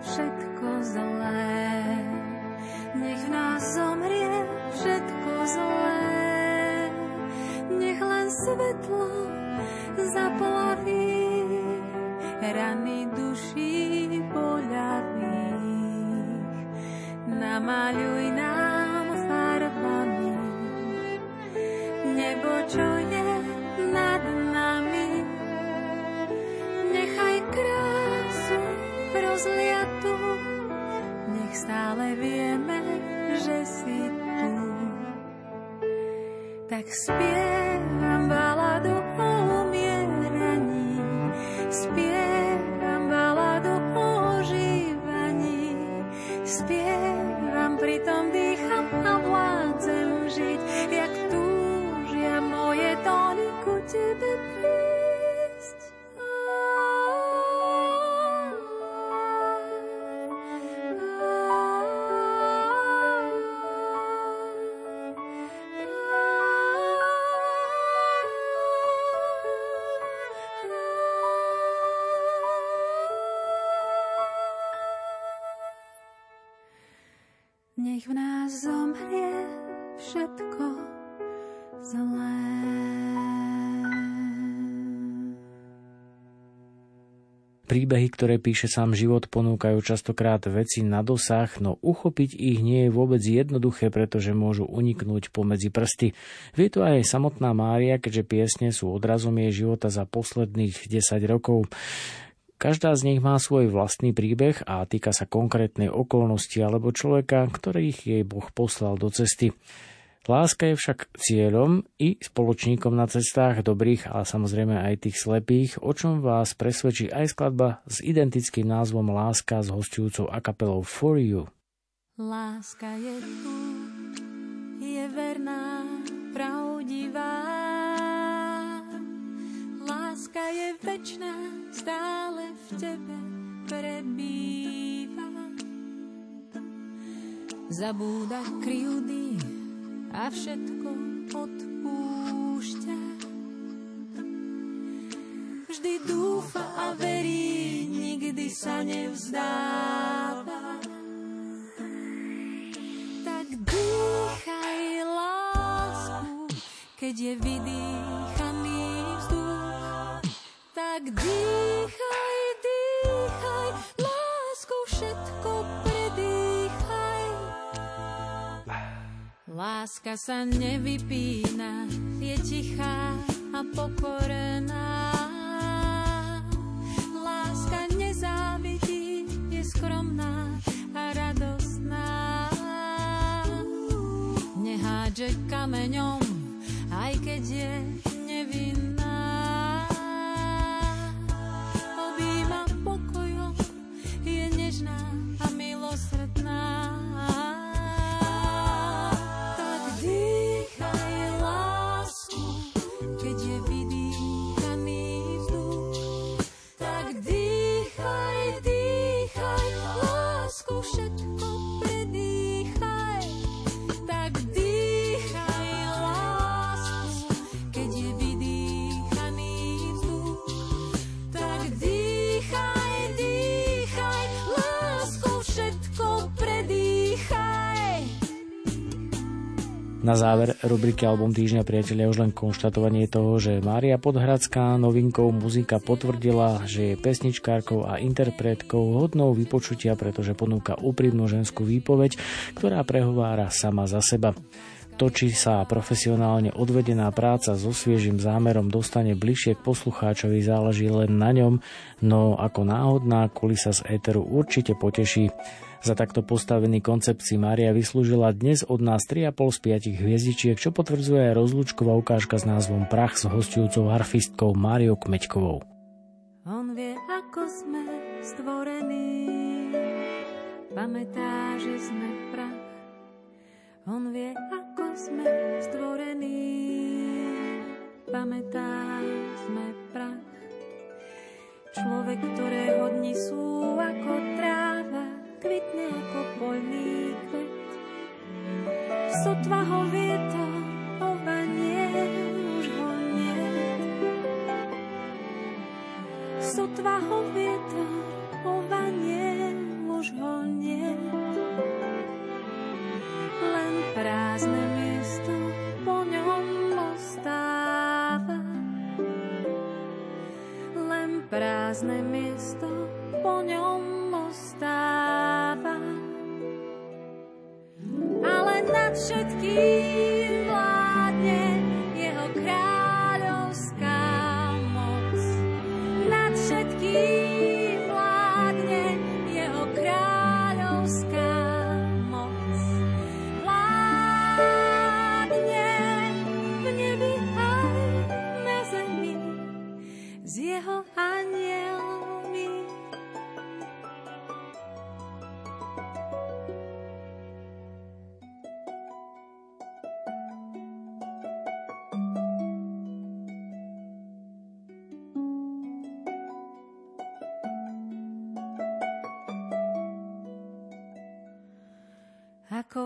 Všetko zlé. Nech nás zomrie všetko zlé. Nech len svetlo zaplaví rany duší poľavých. Namaľuj nám stále vieme, že si tu. Tak spievam Príbehy, ktoré píše sám život, ponúkajú častokrát veci na dosah, no uchopiť ich nie je vôbec jednoduché, pretože môžu uniknúť pomedzi prsty. Vie to aj samotná Mária, keďže piesne sú odrazom jej života za posledných 10 rokov. Každá z nich má svoj vlastný príbeh a týka sa konkrétnej okolnosti alebo človeka, ktorých jej Boh poslal do cesty. Láska je však cieľom i spoločníkom na cestách dobrých, ale samozrejme aj tých slepých, o čom vás presvedčí aj skladba s identickým názvom Láska s hostujúcou akapelou For You. Láska je tu, je verná, pravdivá. Láska je večná, stále v tebe prebýva. Zabúda kryjúdy a všetko odpúšťa. Vždy dúfa a verí, nikdy sa nevzdáva. Tak dýchaj lásku, keď je vydýchaný vzduch. Tak dýchaj, Láska sa nevypína, je tichá a pokorená. Láska nezávidí, je skromná a radostná. Nehádže kameňom, aj keď je Na záver rubriky Album týždňa priatelia už len konštatovanie toho, že Mária Podhradská novinkou muzika potvrdila, že je pesničkárkou a interpretkou hodnou vypočutia, pretože ponúka úprimnú ženskú výpoveď, ktorá prehovára sama za seba. To, či sa profesionálne odvedená práca so sviežým zámerom dostane bližšie k poslucháčovi, záleží len na ňom, no ako náhodná kulisa z éteru určite poteší. Za takto postavený koncept si Mária vyslúžila dnes od nás 3,5 z 5 hviezdičiek, čo potvrdzuje aj rozlúčková ukážka s názvom Prach s hostujúcou harfistkou Máriou Kmeďkovou. On vie, ako sme stvorení, pamätá, že sme prach. On vie, ako sme stvorení, pamätá, sme prach. Človek, ktorého dni sú ako tráva, kvitne ako polný kvet. Sotva ho vieta, ovanie už ho nie. Sotva ho vieta, ovanie už ho nie. Len prázdne miesto po ňom ostáva. Len prázdne miesto po ňom ostáva. Ale nad všetkým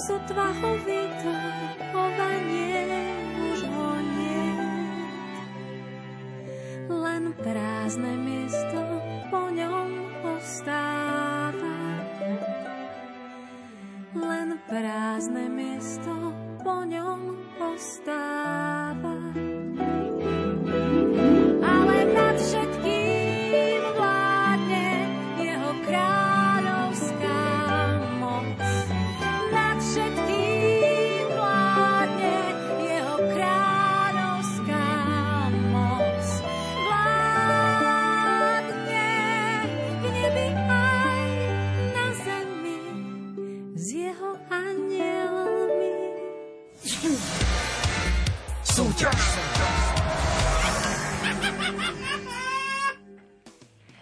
Sotva ho vietor obanie, už ho nie. Len prázdne miesto po ňom ostáva. Len prázdne miesto po ňom ostáva.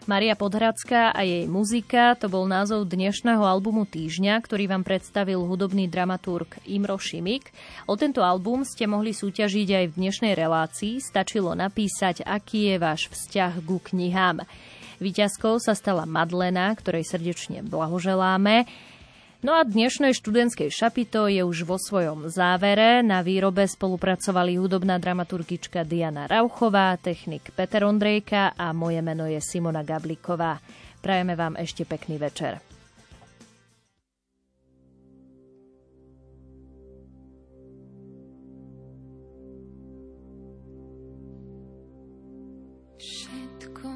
Maria Podhradská a jej muzika, to bol názov dnešného albumu Týždňa, ktorý vám predstavil hudobný dramaturg Imro Šimik. O tento album ste mohli súťažiť aj v dnešnej relácii, stačilo napísať, aký je váš vzťah ku knihám. Výťazkou sa stala Madlena, ktorej srdečne blahoželáme. No a dnešnej študentskej šapito je už vo svojom závere. Na výrobe spolupracovali hudobná dramaturgička Diana Rauchová, technik Peter Ondrejka a moje meno je Simona Gabliková. Prajeme vám ešte pekný večer. Všetko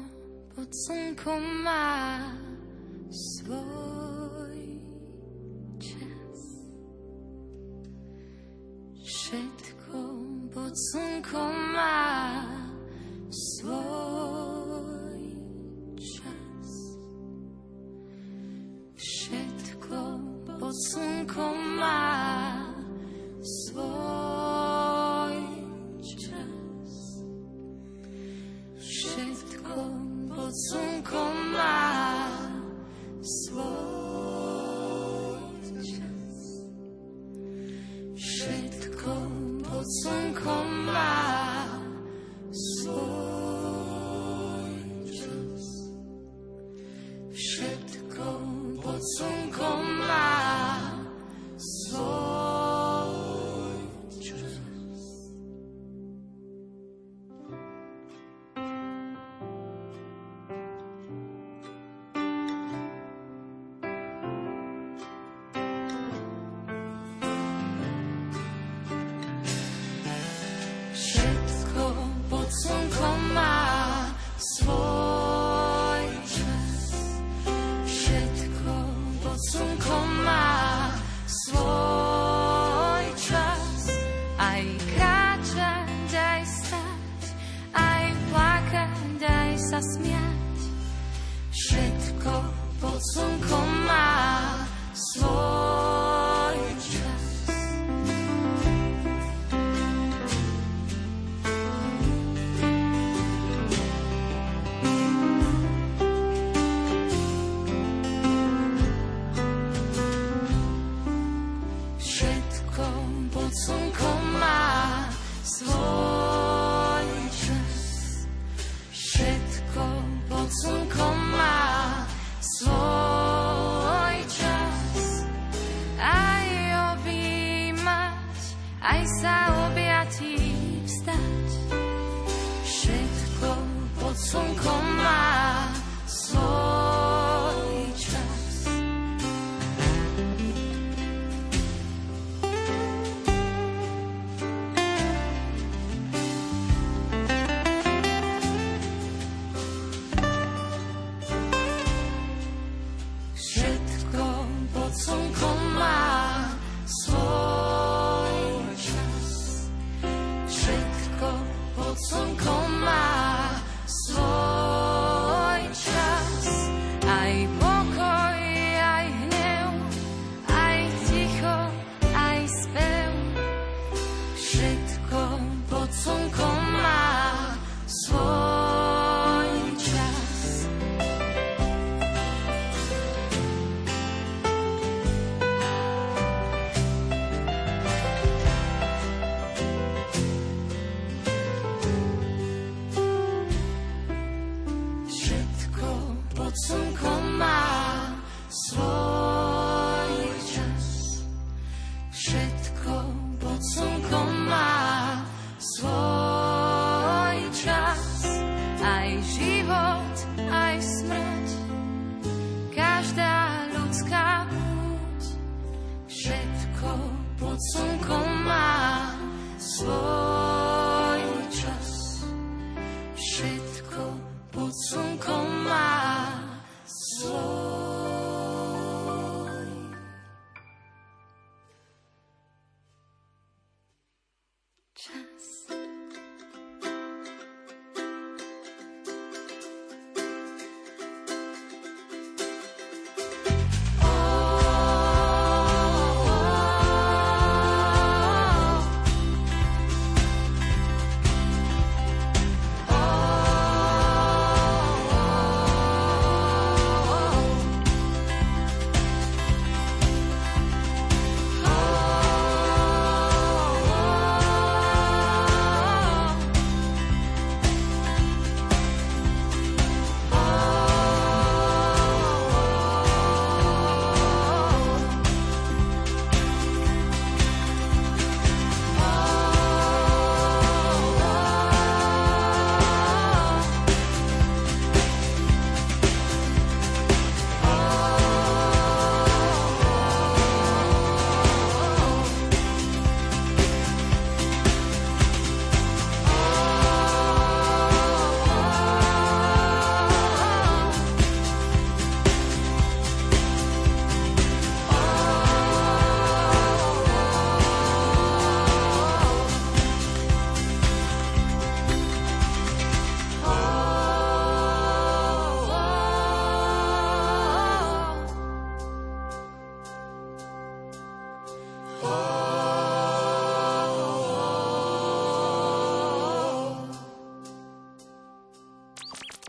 pod slnkom má svoj